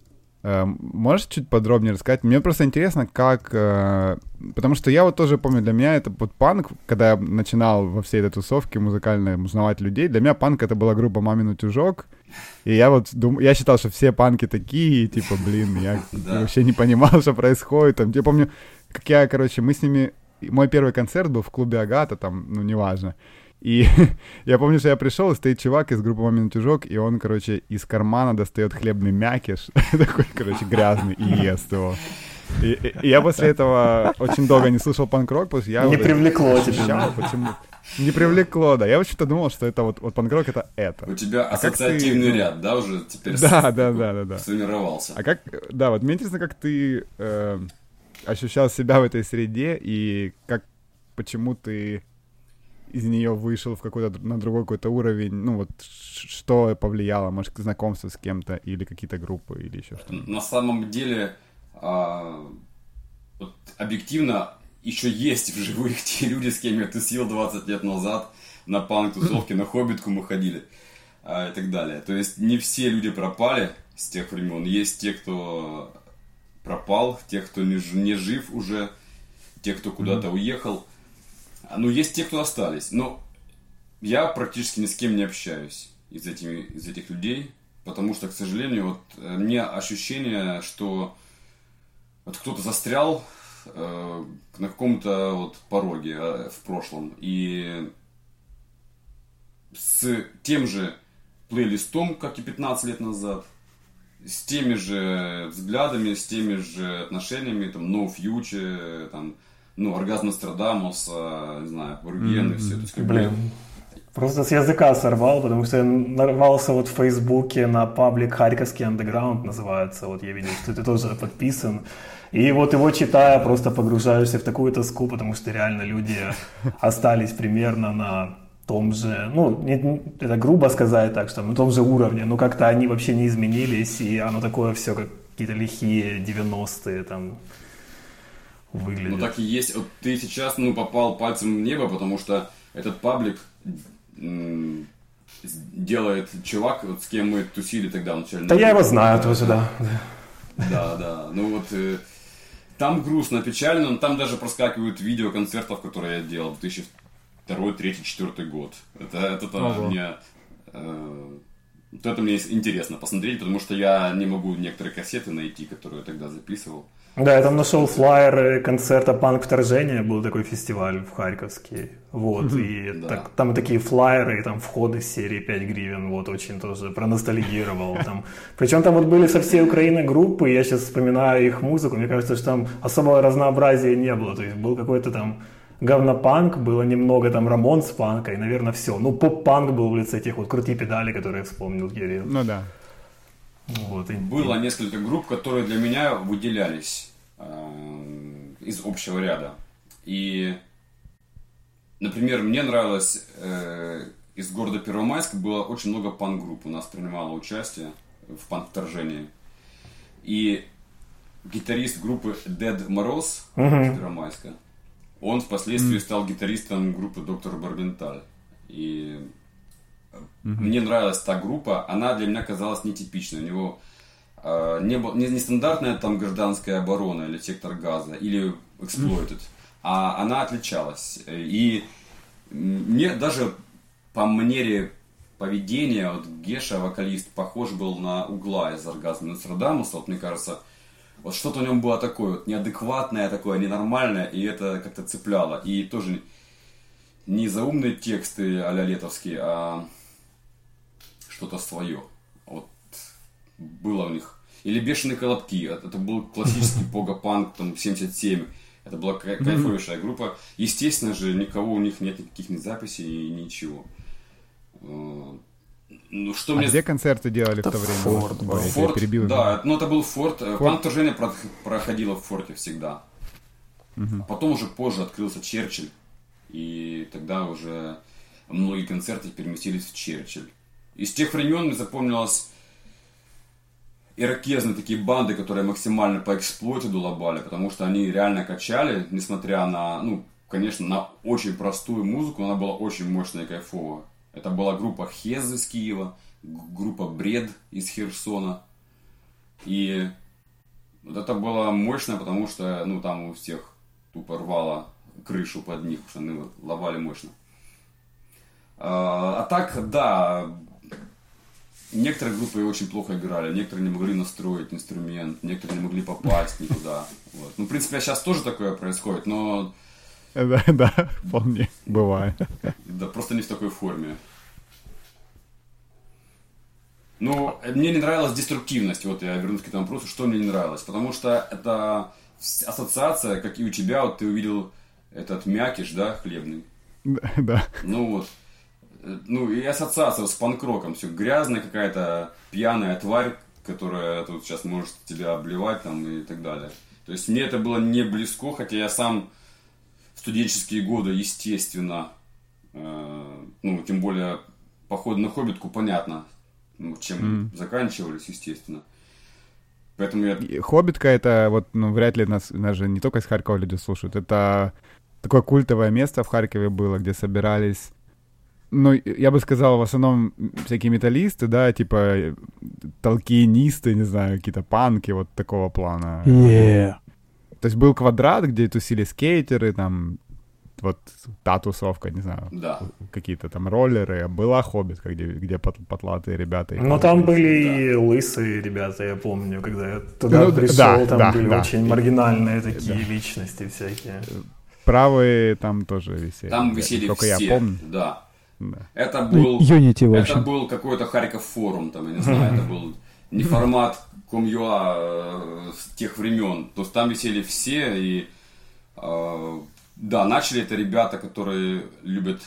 Эм, можешь чуть подробнее рассказать? Мне просто интересно, как... Э, потому что я вот тоже помню, для меня это вот панк, когда я начинал во всей этой тусовке музыкальной узнавать людей, для меня панк это была группа «Мамин утюжок», и я вот дум... я считал, что все панки такие, типа, блин, я вообще не понимал, что происходит. Там, я помню, как я, короче, мы с ними... Мой первый концерт был в клубе «Агата», там, ну, неважно. И я помню, что я пришел, и стоит чувак из группы «Мамин утюжок», и он, короче, из кармана достает хлебный мякиш, такой, короче, грязный, и ест его. И, и, и я после этого очень долго не слушал панк-рок, потому что я... Не привлекло тебя. Почему? Не привлекло, да. Я вообще-то думал, что это вот, вот панк-рок это это. У тебя а ассоциативный ты... ряд, да, уже теперь да, да, да, да, да. сформировался. А как, да, вот мне интересно, как ты э, ощущал себя в этой среде и как, почему ты из нее вышел в какой-то на другой какой-то уровень, ну вот что повлияло, может, знакомство с кем-то или какие-то группы или еще что-то? На самом деле, а, вот объективно еще есть в живых те люди, с кем я тусил 20 лет назад на панк-тусовке, на Хоббитку мы ходили а, и так далее. То есть не все люди пропали с тех времен. Есть те, кто пропал, те, кто не, не жив уже, те, кто куда-то mm-hmm. уехал. Ну, есть те, кто остались. Но я практически ни с кем не общаюсь из, этими, из этих людей. Потому что, к сожалению, вот э, мне ощущение, что вот кто-то застрял э, на каком-то вот пороге э, в прошлом. И с тем же плейлистом, как и 15 лет назад, с теми же взглядами, с теми же отношениями, там, no future, там, ну, оргазм Нострадамуса, не знаю, Бурген mm-hmm. и все. То есть, как Блин. Бы, Просто с языка сорвал, потому что я нарвался вот в Фейсбуке на паблик Харьковский андеграунд называется. Вот я видел, что ты тоже подписан. И вот его читая, просто погружаешься в такую тоску, потому что реально люди остались примерно на том же, ну, не, это грубо сказать так, что на том же уровне, но как-то они вообще не изменились, и оно такое все как какие-то лихие 90-е там выглядит. Ну так и есть. Вот ты сейчас, ну, попал пальцем в небо, потому что этот паблик делает чувак, вот с кем мы тусили тогда вначале. Да я его знаю да, тоже, да. Да. Ну вот э, там грустно, печально, но там даже проскакивают видео концертов, которые я делал в 2002, 2003, 2004 год. Это, это, это мне... Э, вот это мне интересно посмотреть, потому что я не могу некоторые кассеты найти, которые я тогда записывал. Да, я там нашел флайер концерта «Панк вторжения», был такой фестиваль в Харьковский, вот, и да. так, там такие флайеры, и там входы серии 5 гривен, вот, очень тоже проностальгировал там. Причем там вот были со всей Украины группы, я сейчас вспоминаю их музыку, мне кажется, что там особого разнообразия не было, то есть был какой-то там говнопанк, было немного там Рамон с панка, и, наверное, все. Ну, поп-панк был в лице тех вот крутые педали, которые вспомнил Кирилл. Ну да. Вот, и... Было несколько групп, которые для меня выделялись э, из общего ряда. И, например, мне нравилось э, из города Первомайска было очень много панк-групп. У нас принимало участие в панк-вторжении. И гитарист группы Dead Мороз uh-huh. из Первомайска, он впоследствии mm. стал гитаристом группы Доктор Барбенталь. И Mm-hmm. Мне нравилась та группа, она для меня казалась нетипичной. У него э, не, был, не, не стандартная там гражданская оборона или сектор газа, или exploited, mm-hmm. а она отличалась. И мне даже по манере поведения, вот Геша, вокалист, похож был на угла из оргазма Нострадамуса, вот мне кажется, вот что-то в нем было такое, вот неадекватное такое, ненормальное, и это как-то цепляло. И тоже не заумные тексты а летовские, а что-то свое. Вот было у них. Или «Бешеные колобки». Это был классический пога-панк, там, 77. Это была кайфовейшая группа. Естественно же, никого у них нет никаких ни записей, и ничего. Э, ну, что а мне... где концерты делали это в то время? Форт. Ой, Форт, перебил, да, ну это был Форт. Форт. Панк проходило в Форте всегда. Угу. потом уже позже открылся Черчилль. И тогда уже многие концерты переместились в Черчилль. Из тех времен мне запомнилось ирокезные такие банды, которые максимально по эксплуату лобали, потому что они реально качали, несмотря на, ну, конечно, на очень простую музыку, она была очень мощная и кайфовая. Это была группа Хез из Киева, группа Бред из Херсона. И вот это было мощно, потому что, ну, там у всех тупо рвало крышу под них, что они ловали мощно. А, а так, да, Некоторые группы очень плохо играли, некоторые не могли настроить инструмент, некоторые не могли попасть никуда. Вот. Ну, в принципе, сейчас тоже такое происходит, но... Да, да, вполне бывает. Да, просто не в такой форме. Ну, мне не нравилась деструктивность, вот я вернусь к этому вопросу, что мне не нравилось, потому что это ассоциация, как и у тебя, вот ты увидел этот мякиш, да, хлебный. Да. Ну вот, ну, и ассоциация с панкроком. Все грязная какая-то пьяная тварь, которая тут сейчас может тебя обливать там и так далее. То есть мне это было не близко, хотя я сам студенческие годы, естественно, э, ну, тем более поход на Хоббитку, понятно, ну, чем mm. заканчивались, естественно. Поэтому я... Хоббитка это вот, ну, вряд ли нас, нас же не только из Харькова люди слушают, это такое культовое место в Харькове было, где собирались ну, я бы сказал, в основном всякие металлисты, да, типа толкинисты, не знаю, какие-то панки вот такого плана. Yeah. То есть был квадрат, где тусили скейтеры, там, вот та тусовка, не знаю, да. какие-то там роллеры, была хоббитка, где, где потлатые ребята. Ну, там были да. и лысые ребята, я помню, когда я туда ну, пришел, да, там да, были да. очень маргинальные такие да. личности всякие. Правые там тоже висели. Там висели Только все, я помню. да. Это был, Unity, в общем. это был какой-то Харьков форум, там, я не знаю, это был не формат Комьюа э, с тех времен. То есть там висели все, и э, да, начали это ребята, которые любят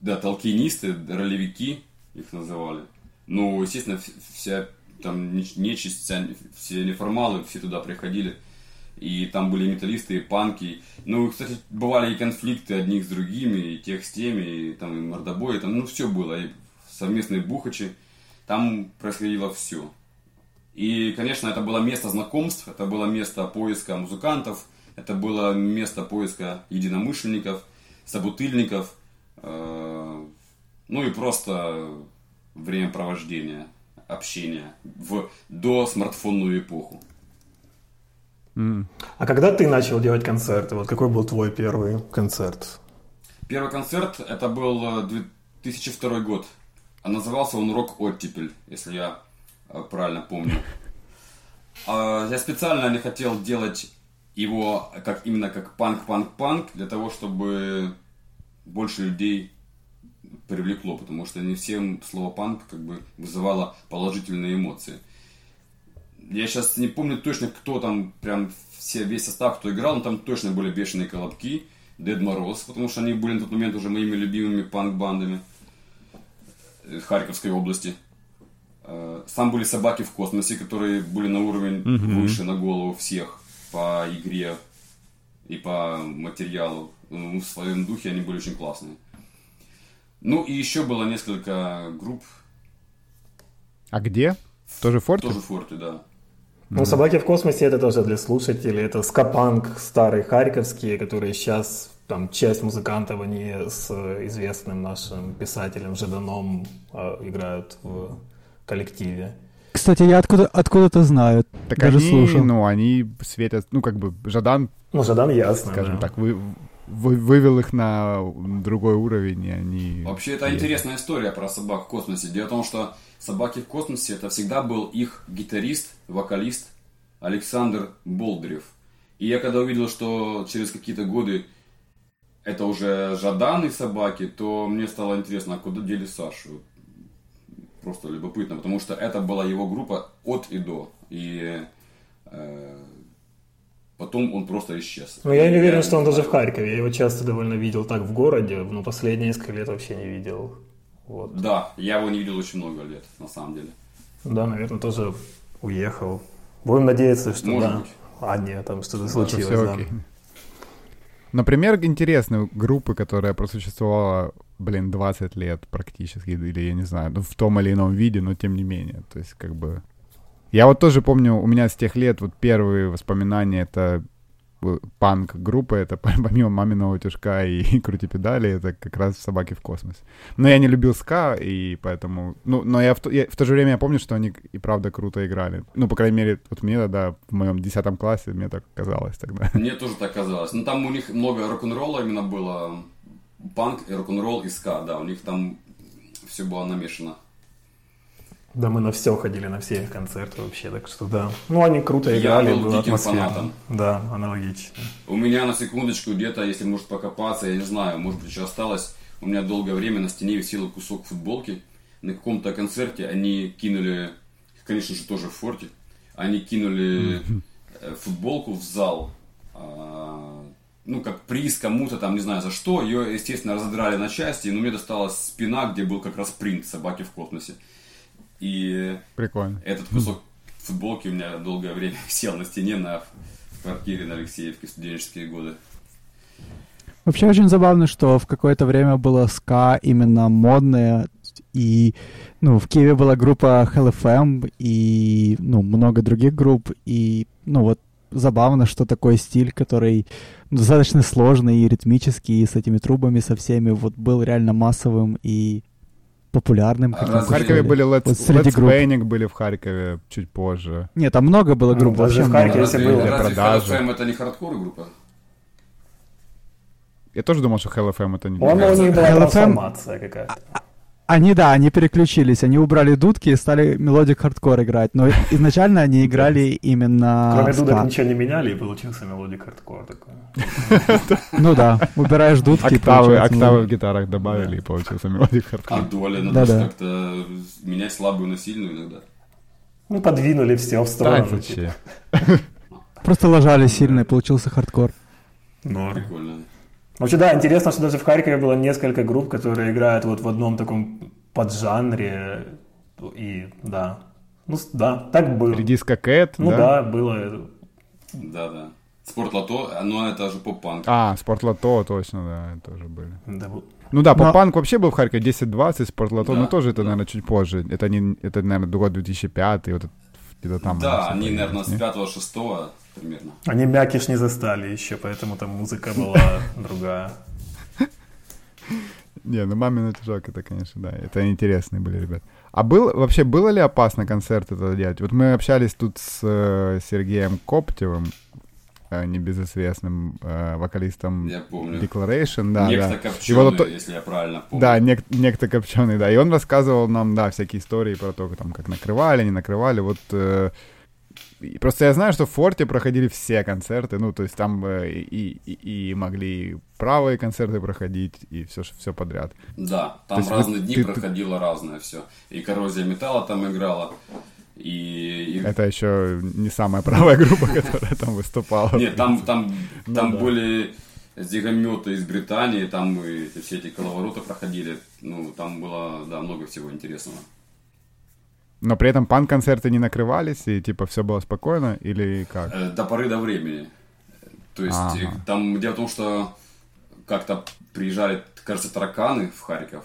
да, толкинисты, ролевики их называли. Ну, естественно, вся там нечисть, вся, все неформалы, все туда приходили. И там были металлисты и панки. Ну, кстати, бывали и конфликты одних с другими, и тех с теми, и там и мордобои, там, ну, все было. И совместные бухачи. Там происходило все. И, конечно, это было место знакомств, это было место поиска музыкантов, это было место поиска единомышленников, собутыльников, э, ну и просто времяпровождения, общения в до смартфонную эпоху. Mm. А когда ты начал делать концерты? Вот какой был твой первый концерт? Первый концерт это был 2002 э, год. А назывался он «Рок Оттепель», если я правильно помню. А, я специально не хотел делать его как именно как панк-панк-панк, для того, чтобы больше людей привлекло, потому что не всем слово панк как бы вызывало положительные эмоции. Я сейчас не помню точно, кто там, прям все, весь состав, кто играл, но там точно были бешеные колобки, Дед Мороз, потому что они были на тот момент уже моими любимыми панк-бандами Харьковской области. Э, сам были собаки в космосе, которые были на уровень угу. выше на голову всех по игре и по материалу. Ну, в своем духе они были очень классные. Ну и еще было несколько групп. А где? Тоже в Форте? Тоже в Форте, да. Ну, «Собаки в космосе» это тоже для слушателей. Это скапанк старый харьковские, которые сейчас, там, часть музыкантов, они с известным нашим писателем Жаданом э, играют в коллективе. Кстати, я откуда, откуда-то знаю. Так даже они, слушал. ну, они светят, ну, как бы, Жадан... Ну, Жадан ясно, Скажем да. так, вы, вы, вывел их на другой уровень, и они... Вообще, это есть. интересная история про собак в космосе. Дело в том, что собаки в космосе, это всегда был их гитарист, вокалист Александр Болдырев. И я когда увидел, что через какие-то годы это уже Жадан и собаки, то мне стало интересно, а куда дели Сашу? Просто любопытно, потому что это была его группа от и до. И э, потом он просто исчез. Ну, я не уверен, что он даже в Харькове. Я его часто довольно видел так в городе, но последние несколько лет вообще не видел. Вот. Да, я его не видел очень много лет, на самом деле. Да, наверное, тоже уехал. Будем надеяться, что Может да. Быть. А, нет, там что-то случилось, да. Например, интересные группы, которая просуществовала блин, 20 лет практически, или я не знаю, ну, в том или ином виде, но тем не менее. То есть, как бы... Я вот тоже помню, у меня с тех лет вот первые воспоминания это панк-группа, это помимо маминого утюжка и крути педали, это как раз собаки в космосе. Но я не любил ска, и поэтому... Ну, но я в, то, я в то же время я помню, что они и правда круто играли. Ну, по крайней мере, вот мне тогда, в моем десятом классе, мне так казалось тогда. Мне тоже так казалось. Ну, там у них много рок-н-ролла именно было панк, рок-н-ролл, и ска, да, у них там все было намешано. Да, мы на все ходили, на все их концерты вообще, так что да. Ну, они круто играли, Я был была атмосфера. Фанатом. Да, аналогично. У меня на секундочку где-то, если может покопаться, я не знаю, может быть еще осталось, у меня долгое время на стене висел кусок футболки. На каком-то концерте они кинули, конечно же, тоже в форте, они кинули э, футболку в зал, а, ну, как приз кому-то там, не знаю за что, ее, естественно, разодрали на части, но мне досталась спина, где был как раз принт собаки в космосе. И Прикольно. этот кусок футболки у меня долгое время висел на стене на квартире на Алексеевке в студенческие годы. Вообще очень забавно, что в какое-то время было ска именно модное, и ну, в Киеве была группа HLFM и ну, много других групп, и ну вот забавно, что такой стиль, который достаточно сложный и ритмический, и с этими трубами, со всеми, вот был реально массовым и популярным. А в Харькове были Let's, вот среди Let's групп. были в Харькове чуть позже. Нет, там много было групп. Ну, вообще в Харькове если было. Для продажи. это не хардкор группа? Я тоже думал, что Hell FM это не... По-моему, у них была трансформация какая-то. Они, да, они переключились, они убрали дудки и стали melodic hardcore играть, но изначально они играли именно... Кроме дудок ничего не меняли, и получился melodic hardcore такой. Ну да, убираешь дудки. Октавы, октавы в гитарах добавили, и получился melodic hardcore. А доля, надо же как-то менять слабую на сильную иногда. Ну, подвинули все в сторону. Просто ложали сильно, и получился хардкор. Ну, прикольно. Вообще, да, интересно, что даже в Харькове было несколько групп, которые играют вот в одном таком поджанре. И да, ну да, так было. Редиска Кэт, Ну да? да, было. Да, да. Спорт Лото, но это же поп-панк. А, Спортлото, точно, да, тоже были. Да, был- Ну да, Но- поп-панк вообще был в Харькове 10-20, Спортлото, Да, но тоже это, да. наверное, чуть позже. Это, не, это наверное, год 2005, вот это где-то там. да, они, наверное, с не? 5-6 примерно. Они мякиш не застали еще, поэтому там музыка была другая. Не, ну мамин утюжок, это, конечно, да, это интересные были ребят. А был, вообще, было ли опасно концерт это делать? Вот мы общались тут с э, Сергеем Коптевым, э, небезызвестным э, вокалистом Я помню. Declaration, да, Некто да. Копченый, вот если я правильно помню. Да, нек- некто копченый, да. И он рассказывал нам, да, всякие истории про то, там, как накрывали, не накрывали. Вот э, просто я знаю, что в Форте проходили все концерты, ну, то есть там э, и, и, и могли правые концерты проходить, и все, все подряд. Да, там То есть разные вот дни ты- ты- проходило разное все. И коррозия металла там играла, и... и- Это еще не самая правая группа, которая там выступала. Нет, там, там, Ну там были зигометы из Британии, там и все эти коловороты проходили. Ну, там было, да, много всего интересного. Но при этом панк-концерты не накрывались, и типа все было спокойно, или как? Э, До поры до времени. То есть Ага. там дело в том, что как-то приезжали, кажется, тараканы в Харьков.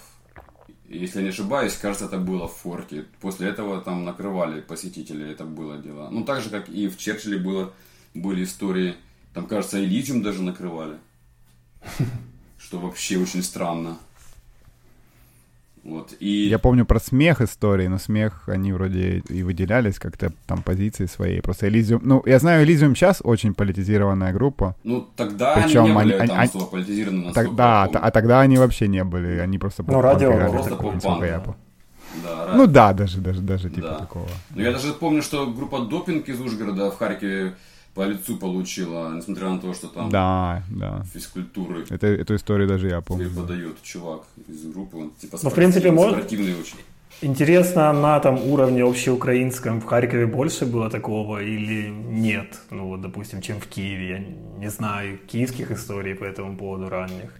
Если я не ошибаюсь, кажется, это было в форте. После этого там накрывали посетители, это было дело. Ну, так же, как и в Черчилле было, были истории. Там, кажется, Элизиум даже накрывали. Что вообще очень странно. Вот. И Я помню про смех истории, но смех, они вроде и выделялись как-то там позиции своей. Просто Elysium... Ну, я знаю, Elysium сейчас очень политизированная группа. ну, тогда Причем они не были они- там они- политизированы, насколько Так, да, я т- помню. а тогда они вообще не были. Они просто Ну, радио, просто насколько я да. Да, Ну да, даже, даже, даже типа Да. такого. Ну, я даже помню, что группа Допинг из Ужгорода в Харькове по лицу получила, несмотря на то, что там Да, да. физкультуры Это, эту историю даже я помню. преподает чувак из группы. Он типа Ну, в принципе, спортивный- мож- спортивный очень. Интересно, на там уровне общеукраинском в Харькове больше было такого или нет? Ну вот, допустим, чем в Киеве. Я не знаю киевских историй по этому поводу ранних.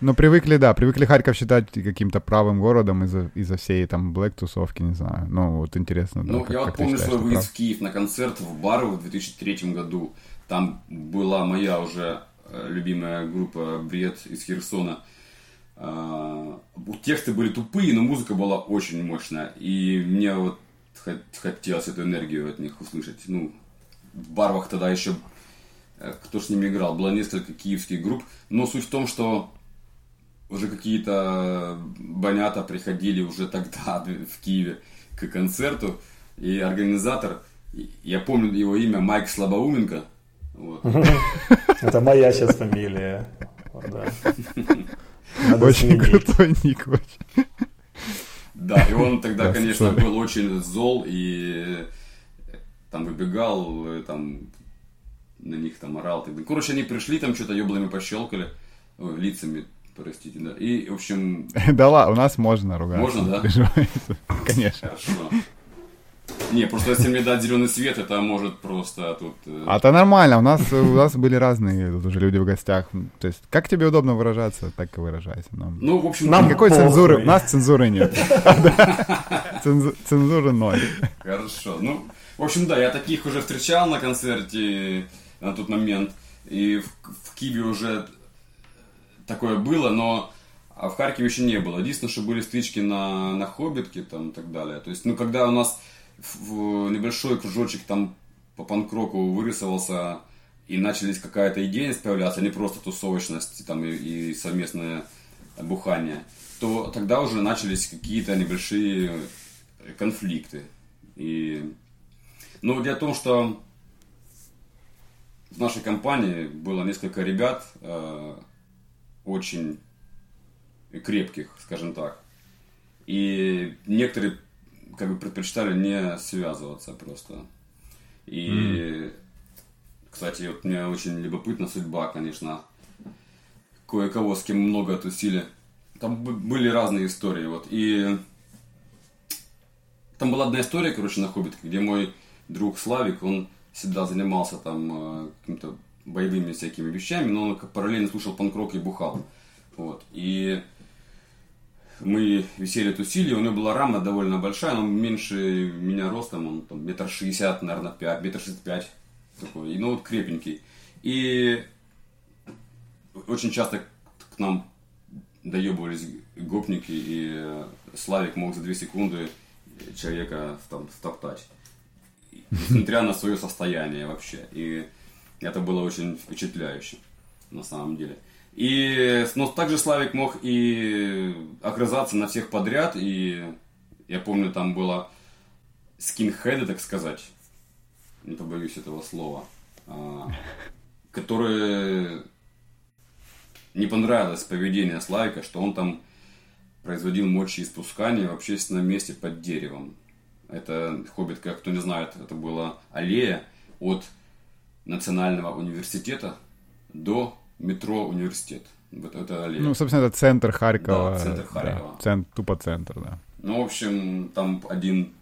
Ну, привыкли, да, привыкли Харьков считать каким-то правым городом из-за, из-за всей там блэк-тусовки, не знаю. Ну, вот интересно, да, Ну, как, я как вот помню считаешь, свой выезд в Киев на концерт в Бару в 2003 году. Там была моя уже э, любимая группа Бред из Херсона. А, Тексты были тупые, но музыка была очень мощная. И мне вот хот- хотелось эту энергию от них услышать. Ну, в Барвах тогда еще э, кто с ними играл? Было несколько киевских групп. Но суть в том, что уже какие-то банята приходили уже тогда в Киеве к концерту. И организатор, я помню его имя, Майк Слабоуменко. Вот. Это моя сейчас фамилия. Очень крутой ник, очень. Да, и он тогда, Да, конечно, был очень зол и э, там выбегал, э, там на них там орал. Короче, они пришли, там что-то еблами пощелкали, лицами, простите, да. И, в общем, Да ладно, у нас можно ругаться. Можно, да? Конечно. хорошо. Не, просто если мне дать зеленый свет, это может просто тут... э, А то нормально, у нас, у нас были разные тут уже люди в гостях. То есть, как тебе удобно выражаться, так и выражайся. Нам. Ну, в общем, Нам Никакой похуй. цензуры, у нас цензуры нет. Цензу- Цензуры ноль. Хорошо. Ну, в общем, да, я таких уже встречал на концерте на тот момент. И в, в Киеве уже такое было, но а в Харькове еще не было. Единственное, что были стычки на, на Хоббитке там и так далее. То есть, ну, когда у нас в, небольшой кружочек там по панкроку вырисовался и начались какая-то идейность появляться, а не просто тусовочность там, и, и совместное бухание, то тогда уже начались какие-то небольшие конфликты. И... Ну, дело в том, что в нашей компании было несколько ребят э, очень крепких, скажем так. И некоторые как бы предпочитали не связываться просто. И, кстати, вот мне очень любопытна судьба, конечно, кое-кого, с кем много тусили. Там были разные истории, вот. И там была одна история, короче, на Хоббитке, где мой друг Славик, он всегда занимался там э, каким-то боевыми всякими вещами, но он параллельно слушал панк-рок и бухал. Вот. И мы висели тусили, у него была рама довольно большая, но меньше меня ростом, он там метр шестьдесят, наверное, пять, метр шестьдесят пять такой, и, ну вот крепенький. И очень часто к нам доебывались гопники, и э, Славик мог за две секунды человека там стоптать. Несмотря на свое состояние вообще. И это было очень впечатляюще, на самом деле. И, но также Славик мог и огрызаться на всех подряд, и я помню, там было скинхеды, так сказать, не побоюсь этого слова, а, которые не понравилось поведение Славика, что он там производил мочеиспускание в общественном месте под деревом. Это Хоббит, как кто не знает, это была аллея от Национального университета до метро университет. Вот это аллея. Ну, собственно, это центр Харькова. Да, центр Харькова. Да, цент, тупо центр, да. Ну, в общем, там один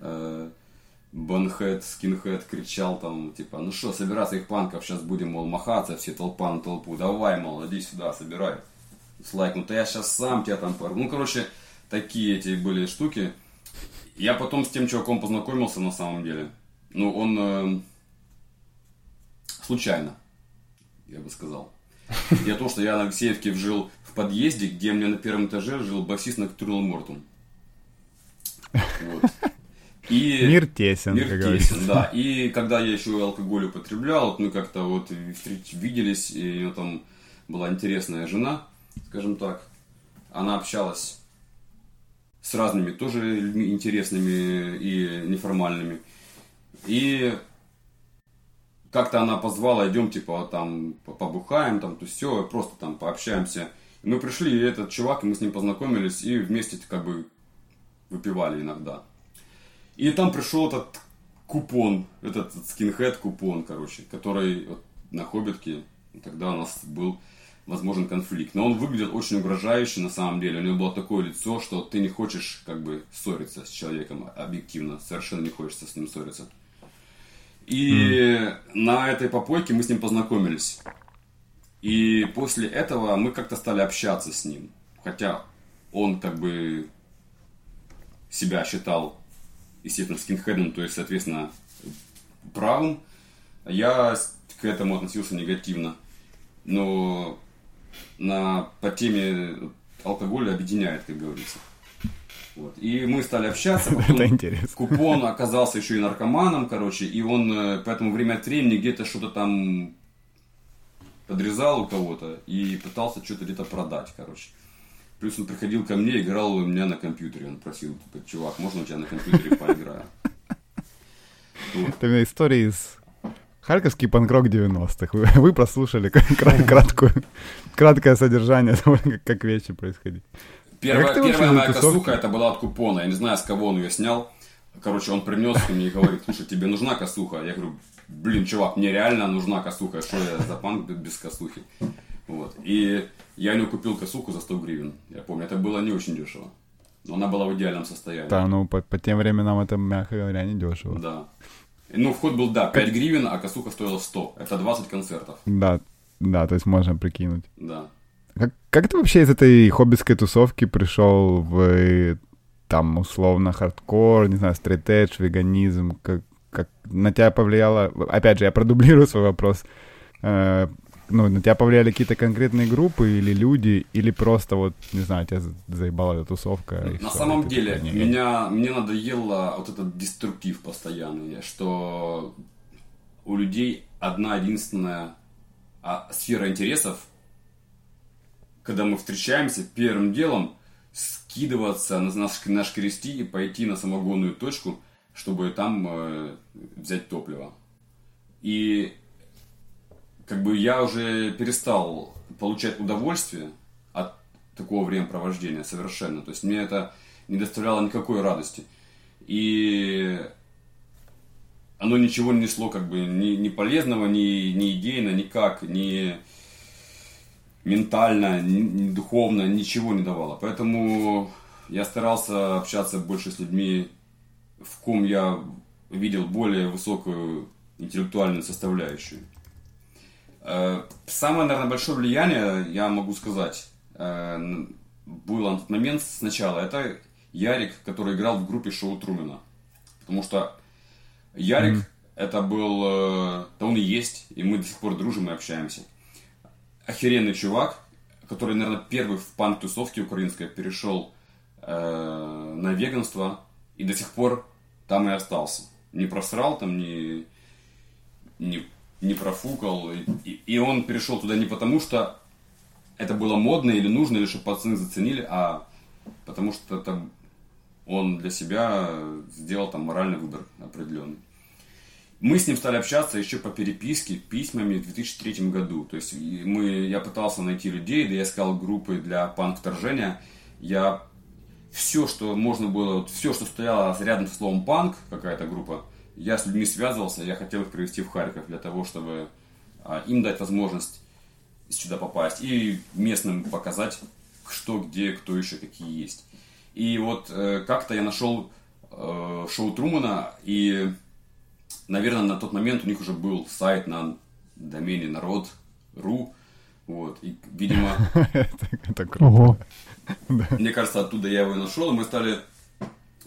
э, банхед, скинхед кричал там, типа, ну что, собирай своих панков, сейчас будем, мол, махаться, все толпа на толпу, давай, мол, иди сюда, собирай. Слайк, ну то я сейчас сам тебя там порву. Ну, короче, такие эти были штуки. Я потом с тем чуваком познакомился на самом деле. Ну, он э, случайно, я бы сказал. В том, что я на Алексеевке жил в подъезде, где у меня на первом этаже жил басист Ноктурнал Мортум. Вот. И... Мир тесен, Мир как тесен, да. И когда я еще алкоголь употреблял, вот мы как-то вот виделись, и у него там была интересная жена, скажем так. Она общалась с разными тоже людьми интересными и неформальными. И как-то она позвала, идем, типа, там, побухаем, там, то все, просто там пообщаемся. Мы пришли, и этот чувак, и мы с ним познакомились, и вместе, как бы, выпивали иногда. И там пришел этот купон, этот скинхед купон, короче, который вот, на Хоббитке, тогда у нас был возможен конфликт. Но он выглядел очень угрожающе на самом деле. У него было такое лицо, что ты не хочешь как бы ссориться с человеком объективно. Совершенно не хочется с ним ссориться. И mm. на этой попойке мы с ним познакомились. И после этого мы как-то стали общаться с ним. Хотя он как бы себя считал естественно, скинхедом, то есть, соответственно, правым, я к этому относился негативно. Но на, по теме алкоголя объединяет, как говорится. Вот. И мы стали общаться. Потом Это интересно. Купон оказался еще и наркоманом, короче, и он э, поэтому время от времени где-то что-то там подрезал у кого-то и пытался что-то где-то продать, короче. Плюс он приходил ко мне, играл у меня на компьютере. Он просил, типа, чувак, можно у тебя на компьютере поиграю? Это у меня история из Харьковский панкрок 90-х. Вы, прослушали краткое содержание того, как вещи происходили. Первая, а первая моя косуха, это была от купона. Я не знаю, с кого он ее снял. Короче, он принес мне и говорит, слушай, тебе нужна косуха? Я говорю, блин, чувак, мне реально нужна косуха. Что я за панк без косухи? Вот. И я у него купил косуху за 100 гривен. Я помню, это было не очень дешево. Но она была в идеальном состоянии. Да, ну по, по тем временам это, мягко говоря, не дешево. Да. Ну, вход был, да, 5 гривен, а косуха стоила 100. Это 20 концертов. Да, да, то есть можно прикинуть. Да. Как, как ты вообще из этой хоббитской тусовки пришел в, там, условно, хардкор, не знаю, стрит веганизм? Как, как на тебя повлияло... Опять же, я продублирую свой вопрос. Э, ну, на тебя повлияли какие-то конкретные группы или люди, или просто вот, не знаю, тебя заебала эта тусовка? На все, самом деле, не, меня, мне надоело вот этот деструктив постоянный, что у людей одна единственная а, сфера интересов, когда мы встречаемся, первым делом скидываться на наш, наш крести и пойти на самогонную точку, чтобы там э, взять топливо. И как бы я уже перестал получать удовольствие от такого времяпровождения совершенно. То есть мне это не доставляло никакой радости. И оно ничего не несло как бы ни, ни полезного, ни, ни идейно, никак, ни ни, ни духовно, ничего не давало. Поэтому я старался общаться больше с людьми, в ком я видел более высокую интеллектуальную составляющую. Э, самое, наверное, большое влияние, я могу сказать, э, было на тот момент сначала. Это Ярик, который играл в группе Шоу Трумена. Потому что Ярик mm-hmm. это был, э, да он и есть, и мы до сих пор дружим и общаемся. Охеренный чувак, который, наверное, первый в панк-тусовке украинской перешел э, на веганство и до сих пор там и остался. Не просрал там, не, не, не профукал. И, и, он перешел туда не потому, что это было модно или нужно, или чтобы пацаны заценили, а потому что это он для себя сделал там моральный выбор определенный. Мы с ним стали общаться еще по переписке, письмами в 2003 году. То есть мы, я пытался найти людей, да я искал группы для панк-вторжения. Я все, что можно было, вот все, что стояло рядом с словом панк, какая-то группа, я с людьми связывался, я хотел их привести в Харьков для того, чтобы а, им дать возможность сюда попасть и местным показать, что, где, кто еще какие есть. И вот э, как-то я нашел э, шоу Трумана, и, наверное, на тот момент у них уже был сайт на домене народ.ру, вот, и, видимо... Это круто. Мне кажется, оттуда я его и нашел, и мы стали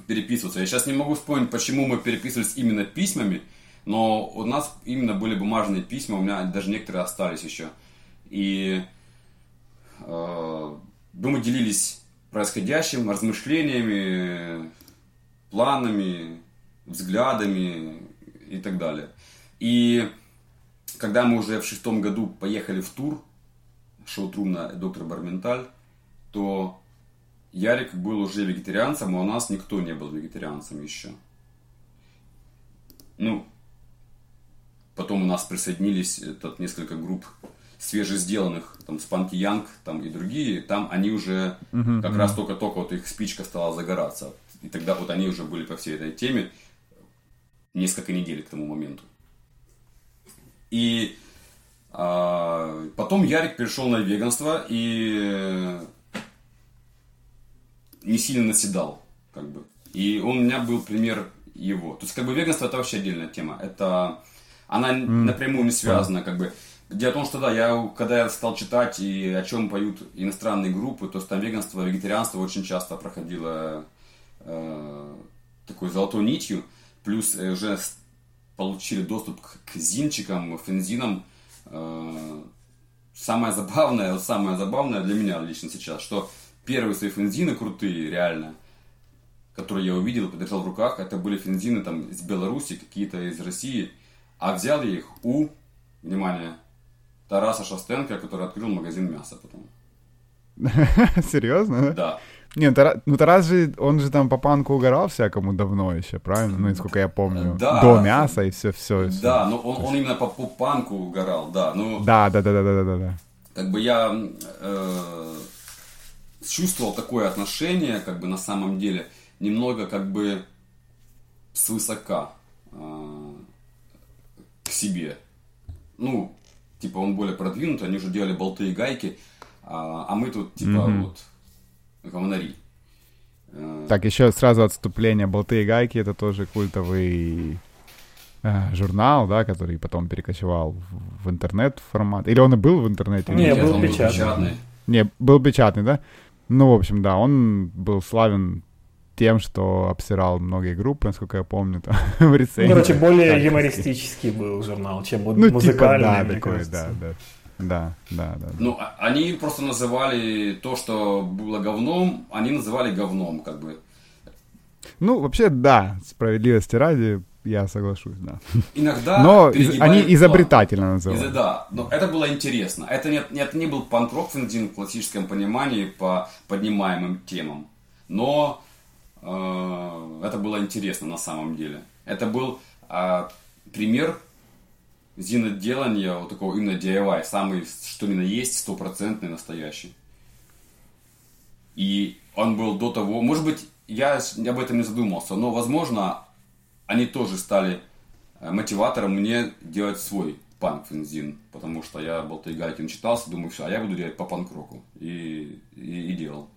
переписываться. Я сейчас не могу вспомнить, почему мы переписывались именно письмами, но у нас именно были бумажные письма, у меня даже некоторые остались еще. И э, мы делились происходящим, размышлениями, планами, взглядами и так далее. И когда мы уже в шестом году поехали в тур, шоу-трум на доктор Барменталь, то Ярик был уже вегетарианцем, а у нас никто не был вегетарианцем еще. Ну, потом у нас присоединились тут несколько групп свежесделанных, там, Спанки Янг, там, и другие, там они уже uh-huh, как uh-huh. раз только-только вот их спичка стала загораться. И тогда вот они уже были по всей этой теме несколько недель к тому моменту. И а, потом Ярик перешел на веганство и не сильно наседал, как бы. И он, у меня был пример его. То есть, как бы, веганство это вообще отдельная тема. Это, она mm. напрямую не связана, как бы. Дело в том, что да, я, когда я стал читать и о чем поют иностранные группы, то там веганство, вегетарианство очень часто проходило э, такой золотой нитью, плюс э, уже получили доступ к, к зинчикам, фензинам. Э, самое забавное, самое забавное для меня лично сейчас, что первые свои фензины крутые, реально, которые я увидел подержал в руках, это были фензины там из Беларуси, какие-то из России, а взял я их у, внимание, Тараса Шастенко, который открыл магазин мяса потом. Серьезно? Да. Не, ну Тарас же, он же там по панку угорал всякому давно еще, правильно? Ну, насколько я помню. Да. До мяса и все, все. все. Да, но он, он именно по, по панку угорал, да. Ну, да, да, да, да, да, да, да. Как бы я э, чувствовал такое отношение, как бы на самом деле, немного как бы свысока э, к себе. Ну, типа он более продвинутый, они уже делали болты и гайки, а, а мы тут типа mm-hmm. вот говнари. Так, еще сразу отступление. Болты и гайки это тоже культовый э, журнал, да, который потом перекочевал в, интернет формат. Или он и был в интернете? Не, был, был печатный. Не, был печатный, да? Ну, в общем, да, он был славен тем, что обсирал многие группы, насколько я помню, там, в рецензии. Ну, короче, более юмористический был журнал, чем ну, типа, музыкальный, типа, да, мне такой, кажется. Да, да. Да, да, да. Ну, а, они просто называли то, что было говном, они называли говном, как бы. Ну, вообще, да, справедливости ради, я соглашусь, да. Иногда Но из, они изобретательно называли. Из, да, но это было интересно. Это не, это не был панк-рок в классическом понимании по поднимаемым темам. Но э, это было интересно на самом деле. Это был э, пример зиноделания, вот такого именно DIY, самый, что на есть, стопроцентный настоящий. И он был до того, может быть, я об этом не задумался, но, возможно, они тоже стали э, мотиватором мне делать свой панк-фензин, потому что я Болтай Гайкин читался, думаю, все, а я буду делать по панк-року. И, и, и делал.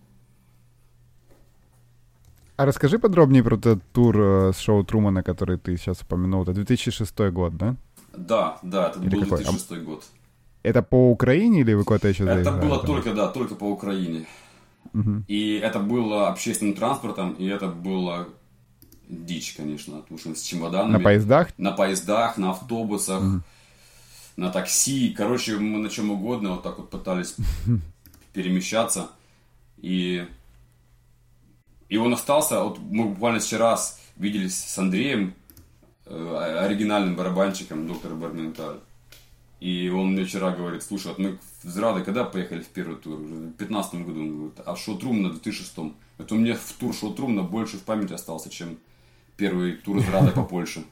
А расскажи подробнее про этот тур э, с шоу Трумана, который ты сейчас упомянул. Это 2006 год, да? Да, да, это Или был какой? 2006 год. Это по Украине или вы куда-то еще Это было там? только, да, только по Украине. Мгм. И это было общественным транспортом, и это было дичь, конечно, потому что с чемоданами. На поездах? На поездах, на автобусах, на такси. Короче, мы на чем угодно вот так вот пытались перемещаться. И, и он остался, вот мы буквально вчера виделись с Андреем, оригинальным барабанщиком доктора Барменталь. И он мне вчера говорит, слушай, вот мы с Радой когда поехали в первый тур? В 2015 году. Он говорит, а шоу Трумна в 2006. Это у меня в тур шоу Трумна больше в памяти остался, чем первый тур с Радой по Польше.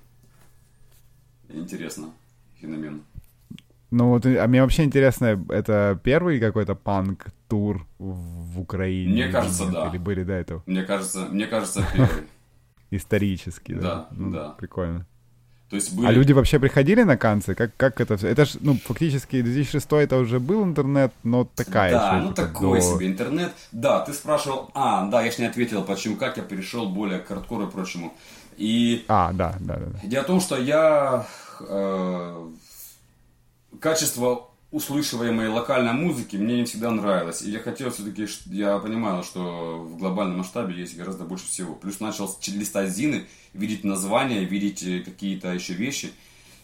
Интересно. Феномен. Ну вот, а мне вообще интересно, это первый какой-то панк-тур в Украине? Мне или кажется, нет? да. Или были до этого? Мне кажется, мне кажется, первый. Исторически, да? Да, Ну, да. Прикольно. То есть были... А люди вообще приходили на канцы? Как, как это все? Это ж, ну, фактически 2006 это уже был интернет, но такая Да, еще, ну такой до- себе интернет. Да, ты спрашивал, а, да, я же не ответил, почему, как я перешел более к хардкору и прочему. И А, да, да, да. да. Дело в том, что я э, качество услышиваемой локальной музыки мне не всегда нравилось. И я хотел все-таки, я понимал, что в глобальном масштабе есть гораздо больше всего. Плюс начал листать зины, видеть названия, видеть э, какие-то еще вещи.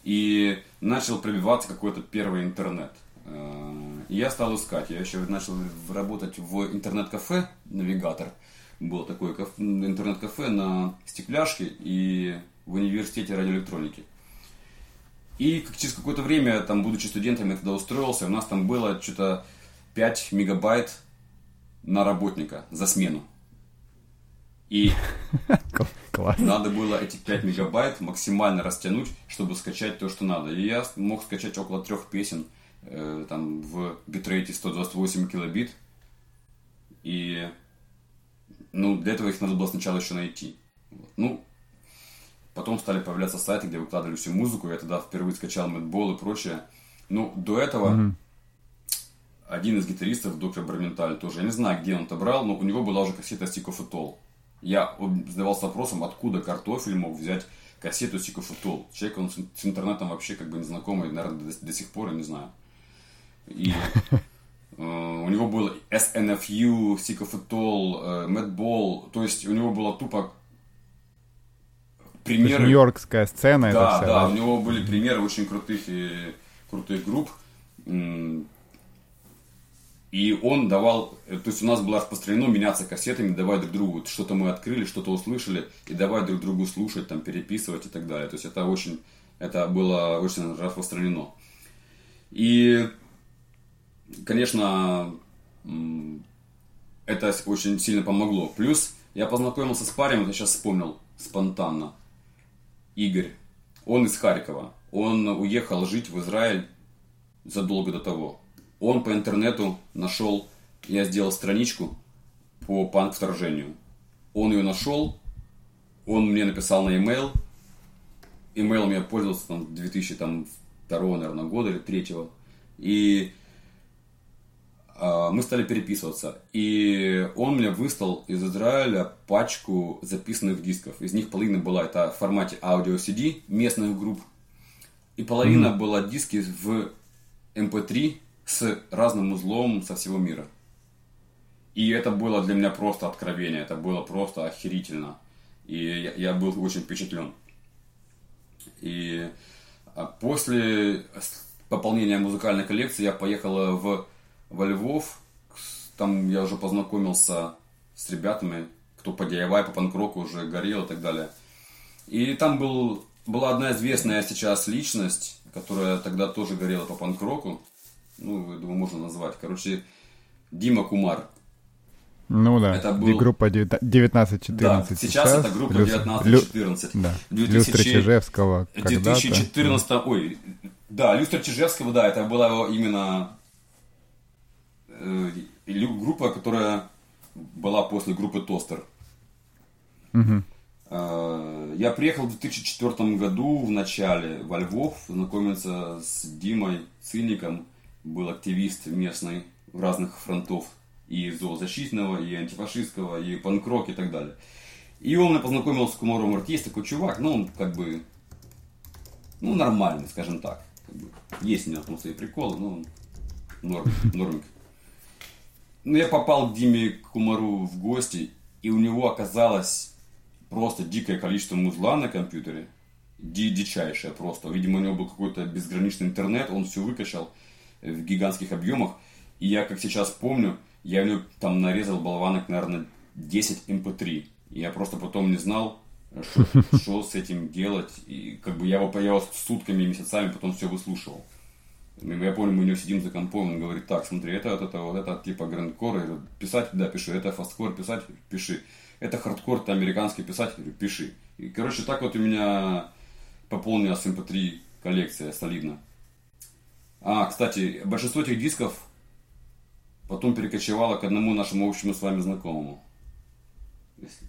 И начал пробиваться какой-то первый интернет. Э, И я стал искать. Я еще начал работать в интернет-кафе «Навигатор». Было такое кафе- интернет-кафе на Стекляшке и в университете радиоэлектроники. И как- через какое-то время, там, будучи студентом, я туда устроился, у нас там было что-то 5 мегабайт на работника за смену. И Класс. надо было эти 5 мегабайт максимально растянуть, чтобы скачать то, что надо. И я мог скачать около трех песен э, там в битрейте 128 килобит. И ну, для этого их надо было сначала еще найти. Ну, потом стали появляться сайты, где выкладывали всю музыку. Я тогда впервые скачал Мэдбол и прочее. Ну, до этого один из гитаристов, доктор Барменталь, тоже, я не знаю, где он это брал, но у него была уже кассета Stick of It. Я задавался вопросом, откуда картофель мог взять кассету Stick of It. Человек, он с, интернетом вообще как бы не знакомый, наверное, до, до сих пор, я не знаю. И э, у него был SNFU, Stick of It All, э, Madball, то есть у него было тупо примеры нью-йоркская сцена, это да, вся, да, у него были примеры очень крутых и крутых групп. И он давал, то есть у нас было распространено меняться кассетами, давать друг другу, что-то мы открыли, что-то услышали, и давать друг другу слушать, там, переписывать и так далее. То есть это очень, это было очень распространено. И, конечно, это очень сильно помогло. Плюс я познакомился с парнем, вот я сейчас вспомнил спонтанно. Игорь. Он из Харькова. Он уехал жить в Израиль задолго до того. Он по интернету нашел, я сделал страничку по панк-вторжению. Он ее нашел, он мне написал на e-mail. Имейлом я пользовался там 2002, наверное, года или третьего. И мы стали переписываться. И он мне выслал из Израиля пачку записанных дисков. Из них половина была это в формате аудио CD местных групп. И половина была диски в MP3 с разным узлом со всего мира. И это было для меня просто откровение. Это было просто охерительно. И я, я был очень впечатлен. И а, после пополнения музыкальной коллекции я поехал в, во Львов. Там я уже познакомился с ребятами, кто по DIY, по панк-року уже горел и так далее. И там был, была одна известная сейчас личность, которая тогда тоже горела по панк-року. Ну, я думаю, можно назвать. Короче, Дима Кумар. Ну да, Это был- группа 19-14 Да, сейчас, это группа Люс- 19-14. Да, 2000 Люстра Чижевского В когда-то. 2014, ой, да, Люстра Чижевского, да, это была его именно э, лю- группа, которая была после группы Тостер. Э, Я приехал в 2004 году в начале во Львов знакомиться с Димой Циником. Был активист местный в разных фронтов. И зоозащитного, и антифашистского, и панкрок и так далее. И он меня познакомил с Кумаром Марти. Есть такой чувак, ну он как бы, ну нормальный, скажем так. Как бы, есть у него там свои приколы, но он норм, нормик. Ну, я попал к Диме Кумару в гости, и у него оказалось просто дикое количество музла на компьютере. Ди дичайшее просто. Видимо, у него был какой-то безграничный интернет, он все выкачал в гигантских объемах. И я, как сейчас помню, я у него там нарезал болванок, наверное, 10 mp3. Эм и я просто потом не знал, что с этим делать. И как бы я его, я его сутками месяцами потом все выслушивал. Я помню, мы у него сидим за компом, он говорит, так, смотри, это вот это, вот это типа грандкор, писать, да, пиши, это фасткор, писать, пиши. Это хардкор, ты американский писатель, пиши. И, короче, так вот у меня пополнилась mp3 эм коллекция солидно. А, кстати, большинство этих дисков потом перекочевало к одному нашему общему с вами знакомому.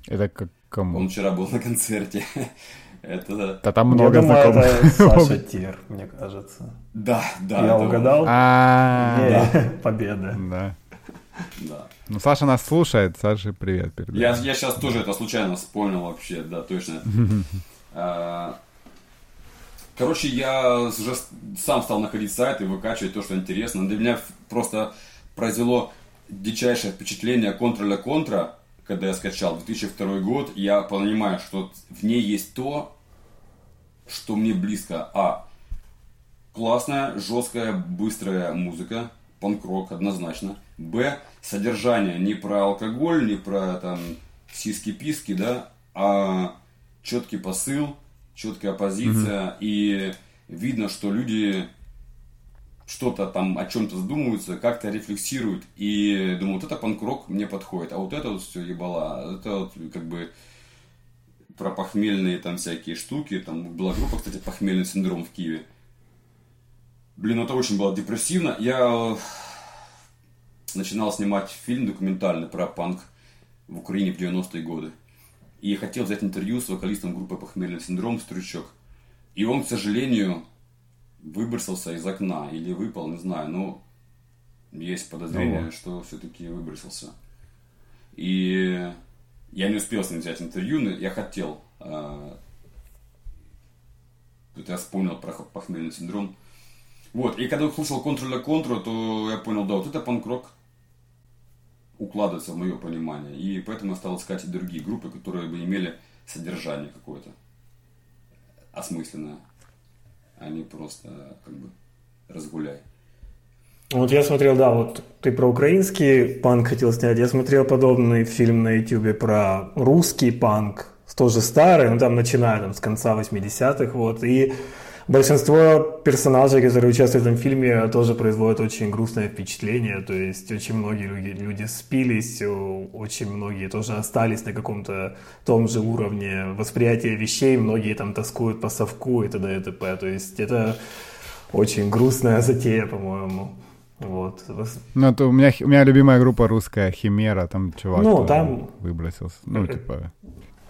Это как кому? Он вчера был на концерте. Это... Да там много Я думаю, знакомых. это Саша Тир, мне кажется. Да, да. Я это угадал? А, Победа. да. Да. Ну, Саша нас слушает. Саше привет Я, передаем. я сейчас тоже это случайно вспомнил вообще, да, точно. А, Короче, я уже сам стал находить сайты, выкачивать то, что интересно. Для меня просто произвело дичайшее впечатление контроля контра, когда я скачал 2002 год. Я понимаю, что в ней есть то, что мне близко. А. Классная, жесткая, быстрая музыка, панк-рок однозначно. Б. Содержание не про алкоголь, не про там сиски-писки, да, а четкий посыл, четкая позиция, и видно, что люди что-то там о чем-то задумываются, как-то рефлексируют, и думаю, вот это панк-рок мне подходит, а вот это вот все ебала, это вот как бы про похмельные там всякие штуки, там была группа, кстати, похмельный синдром в Киеве. Блин, это очень было депрессивно. Я начинал снимать фильм документальный про панк в Украине в 90-е годы. И хотел взять интервью с вокалистом группы «Похмельный синдром» Стручок. И он, к сожалению, выбросился из окна или выпал, не знаю, но есть подозрение, Ого. что все-таки выбросился. И я не успел с ним взять интервью, но я хотел. а, Тут я вспомнил про похмельный синдром. Вот, и когда я слушал контроля контру, то я понял, да, вот это панк-рок укладывается в мое понимание. И поэтому я стал искать и другие группы, которые бы имели содержание какое-то осмысленное, а не просто как бы разгуляй. Вот я смотрел, да, вот ты про украинский панк хотел снять, я смотрел подобный фильм на ютубе про русский панк, тоже старый, ну там начиная там, с конца 80-х, вот, и большинство персонажей, которые участвуют в этом фильме, тоже производят очень грустное впечатление, то есть очень многие люди, люди спились, очень многие тоже остались на каком-то том же уровне восприятия вещей, многие там тоскуют по совку и т.д. и т.п., то есть это очень грустная затея, по-моему. Вот. Ну, это у меня, у меня любимая группа русская, Химера, там чувак Ну, там- выбросился. Ну, типа...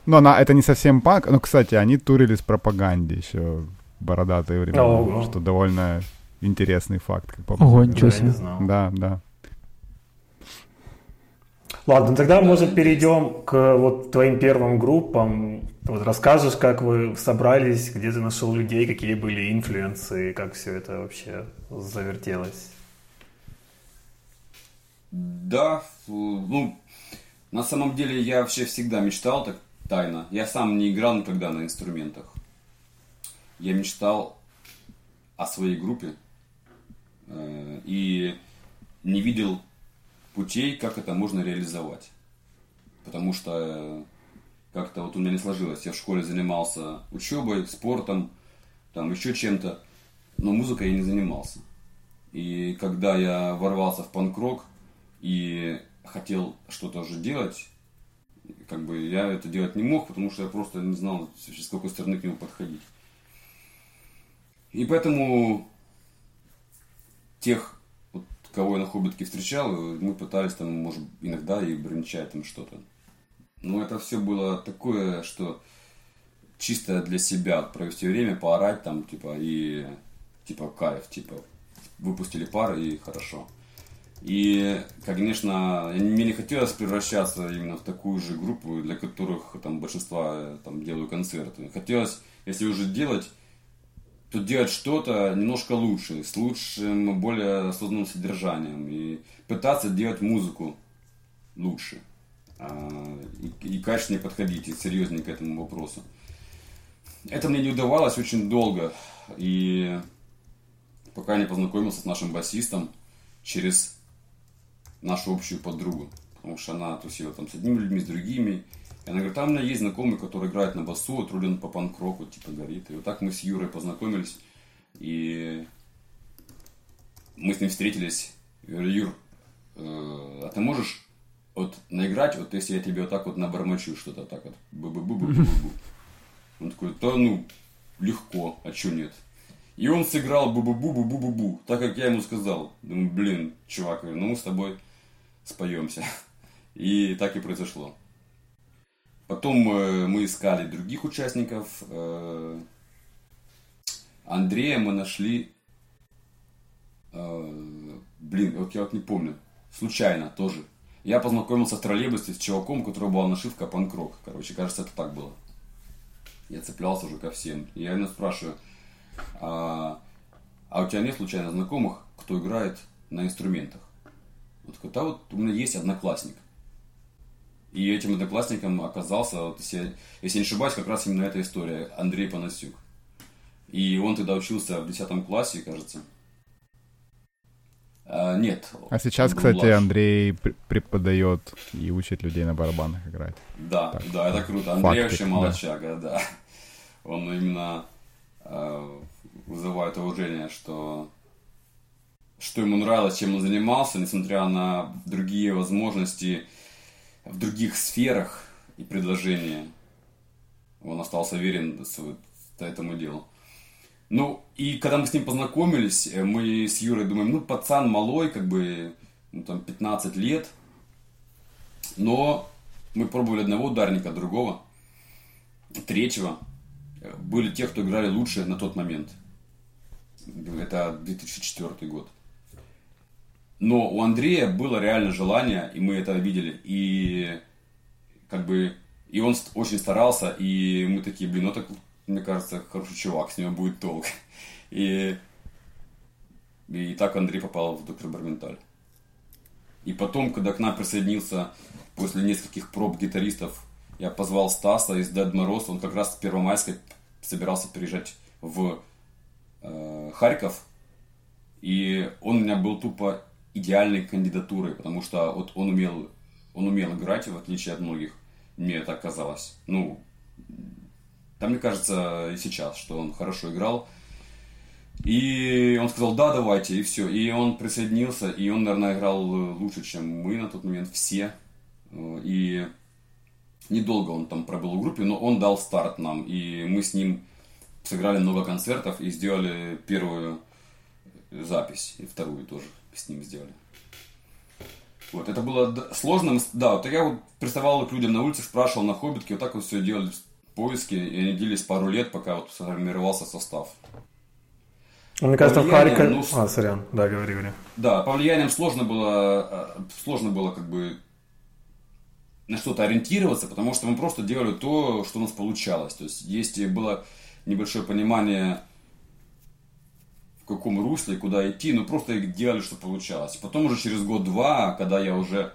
Ну, она, это не совсем панк. Ну, кстати, они турили с пропаганде еще в бородатые времена, Ого. что довольно интересный факт. Как по Ого, ничего себе. знал. Да, да. Ладно, тогда, может, перейдем к вот твоим первым группам. Вот расскажешь, как вы собрались, где ты нашел людей, какие были инфлюенсы, как все это вообще завертелось. Да, ну, на самом деле я вообще всегда мечтал так тайно. Я сам не играл никогда на инструментах. Я мечтал о своей группе э, и не видел путей, как это можно реализовать. Потому что как-то вот у меня не сложилось. Я в школе занимался учебой, спортом, там еще чем-то, но музыкой я не занимался. И когда я ворвался в панк-рок и хотел что-то уже делать, как бы я это делать не мог, потому что я просто не знал, с какой стороны к нему подходить. И поэтому тех, вот, кого я на Хоббитке встречал, мы пытались там, может, иногда и брончать там что-то. Но это все было такое, что чисто для себя провести время, поорать там, типа, и типа кайф, типа, выпустили пары и хорошо. И, конечно, мне не хотелось превращаться именно в такую же группу, для которых там большинства э, там делаю концерты. Хотелось, если уже делать, тут делать что-то немножко лучше, с лучшим, более осознанным содержанием. И пытаться делать музыку лучше. А, и, и качественнее подходить, и серьезнее к этому вопросу. Это мне не удавалось очень долго. И пока не познакомился с нашим басистом через нашу общую подругу. Потому что она тусила там с одними людьми, с другими. И она говорит, там у меня есть знакомый, который играет на басу, вот рулен по панк-року, типа горит. И вот так мы с Юрой познакомились. И мы с ним встретились. Я говорю, Юр, э, а ты можешь вот наиграть, вот если я тебе вот так вот набормочу что-то так вот, бу бу бу бу бу бу Он такой, да ну, легко, а чё нет? И он сыграл бу-бу-бу-бу-бу-бу-бу, так как я ему сказал. Думаю, блин, чувак, ну мы с тобой споемся. И так и произошло. Потом э, мы искали других участников. Э, Андрея мы нашли... Э, блин, вот я вот не помню. Случайно тоже. Я познакомился в троллейбусе с чуваком, у которого была нашивка панкрок. Короче, кажется, это так было. Я цеплялся уже ко всем. Я ему спрашиваю, а, а у тебя нет случайно знакомых, кто играет на инструментах? Вот такой, да вот у меня есть одноклассник. И этим одноклассником оказался, вот, если, если не ошибаюсь, как раз именно эта история, Андрей Панасюк. И он тогда учился в 10 классе, кажется. А, нет. А сейчас, кстати, младше. Андрей преподает и учит людей на барабанах играть. Да, так, да, это круто. Андрей вообще молодчага, да. да. Он именно э, вызывает уважение, что что ему нравилось, чем он занимался, несмотря на другие возможности в других сферах и предложения. Он остался верен этому делу. Ну, и когда мы с ним познакомились, э, мы с Юрой думаем, ну, пацан малой, как бы, ну, там, 15 лет. Но мы пробовали одного ударника, другого, третьего. Были те, кто играли лучше на тот момент. Это 2004 год. Но у Андрея было реально желание, и мы это видели. И как бы и он очень старался, и мы такие, блин, ну так мне кажется, хороший чувак, с него будет толк. И, и так Андрей попал в Доктор Барменталь. И потом, когда к нам присоединился после нескольких проб гитаристов, я позвал Стаса из Dead Мороз, он как раз в Первомайской собирался переезжать в э, Харьков, и он у меня был тупо идеальной кандидатурой, потому что вот он умел, он умел играть, в отличие от многих, мне это казалось. Ну, там, мне кажется, и сейчас, что он хорошо играл. И он сказал, да, давайте, и все. И он присоединился, и он, наверное, играл лучше, чем мы на тот момент все. И недолго он там пробыл в группе, но он дал старт нам. И мы с ним сыграли много концертов и сделали первую запись, и вторую тоже с ним сделали. Вот, это было сложно. Да, вот я вот приставал к людям на улице, спрашивал на хоббитке, вот так вот все делали поиски, и они длились пару лет, пока вот сформировался состав. Ну, мне кажется, в Харькове... Ну, а, сорян, да, говори, говори. Да, по влияниям сложно было, э, сложно было как бы на что-то ориентироваться, потому что мы просто делали то, что у нас получалось. То есть, есть было небольшое понимание, в каком русле, куда идти, но просто делали, что получалось. Потом уже через год-два, когда я уже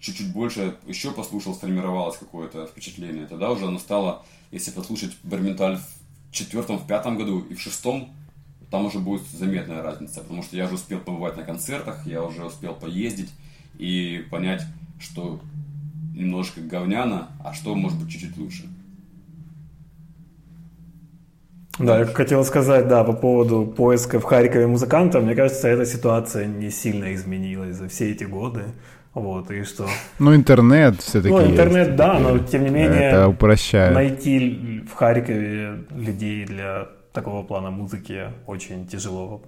чуть-чуть больше еще послушал, сформировалось какое-то впечатление. Тогда уже оно стало, если послушать Барменталь в четвертом, в пятом году и в шестом, там уже будет заметная разница, потому что я уже успел побывать на концертах, я уже успел поездить и понять, что немножко говняно, а что может быть чуть-чуть лучше. Да, я хотел сказать, да, по поводу поиска в Харькове музыкантов, мне кажется, эта ситуация не сильно изменилась за все эти годы. Вот, и что... Ну, интернет все-таки Ну, интернет, есть, да, но тем не менее... Это упрощает. Найти в Харькове людей для такого плана музыки очень тяжело,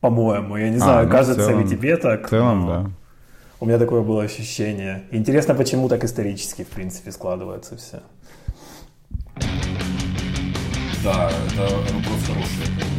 по-моему. Я не а, знаю, а, кажется целом, ли тебе так. В целом, да. У меня такое было ощущение. Интересно, почему так исторически, в принципе, складывается все. Да, это вопрос хороший.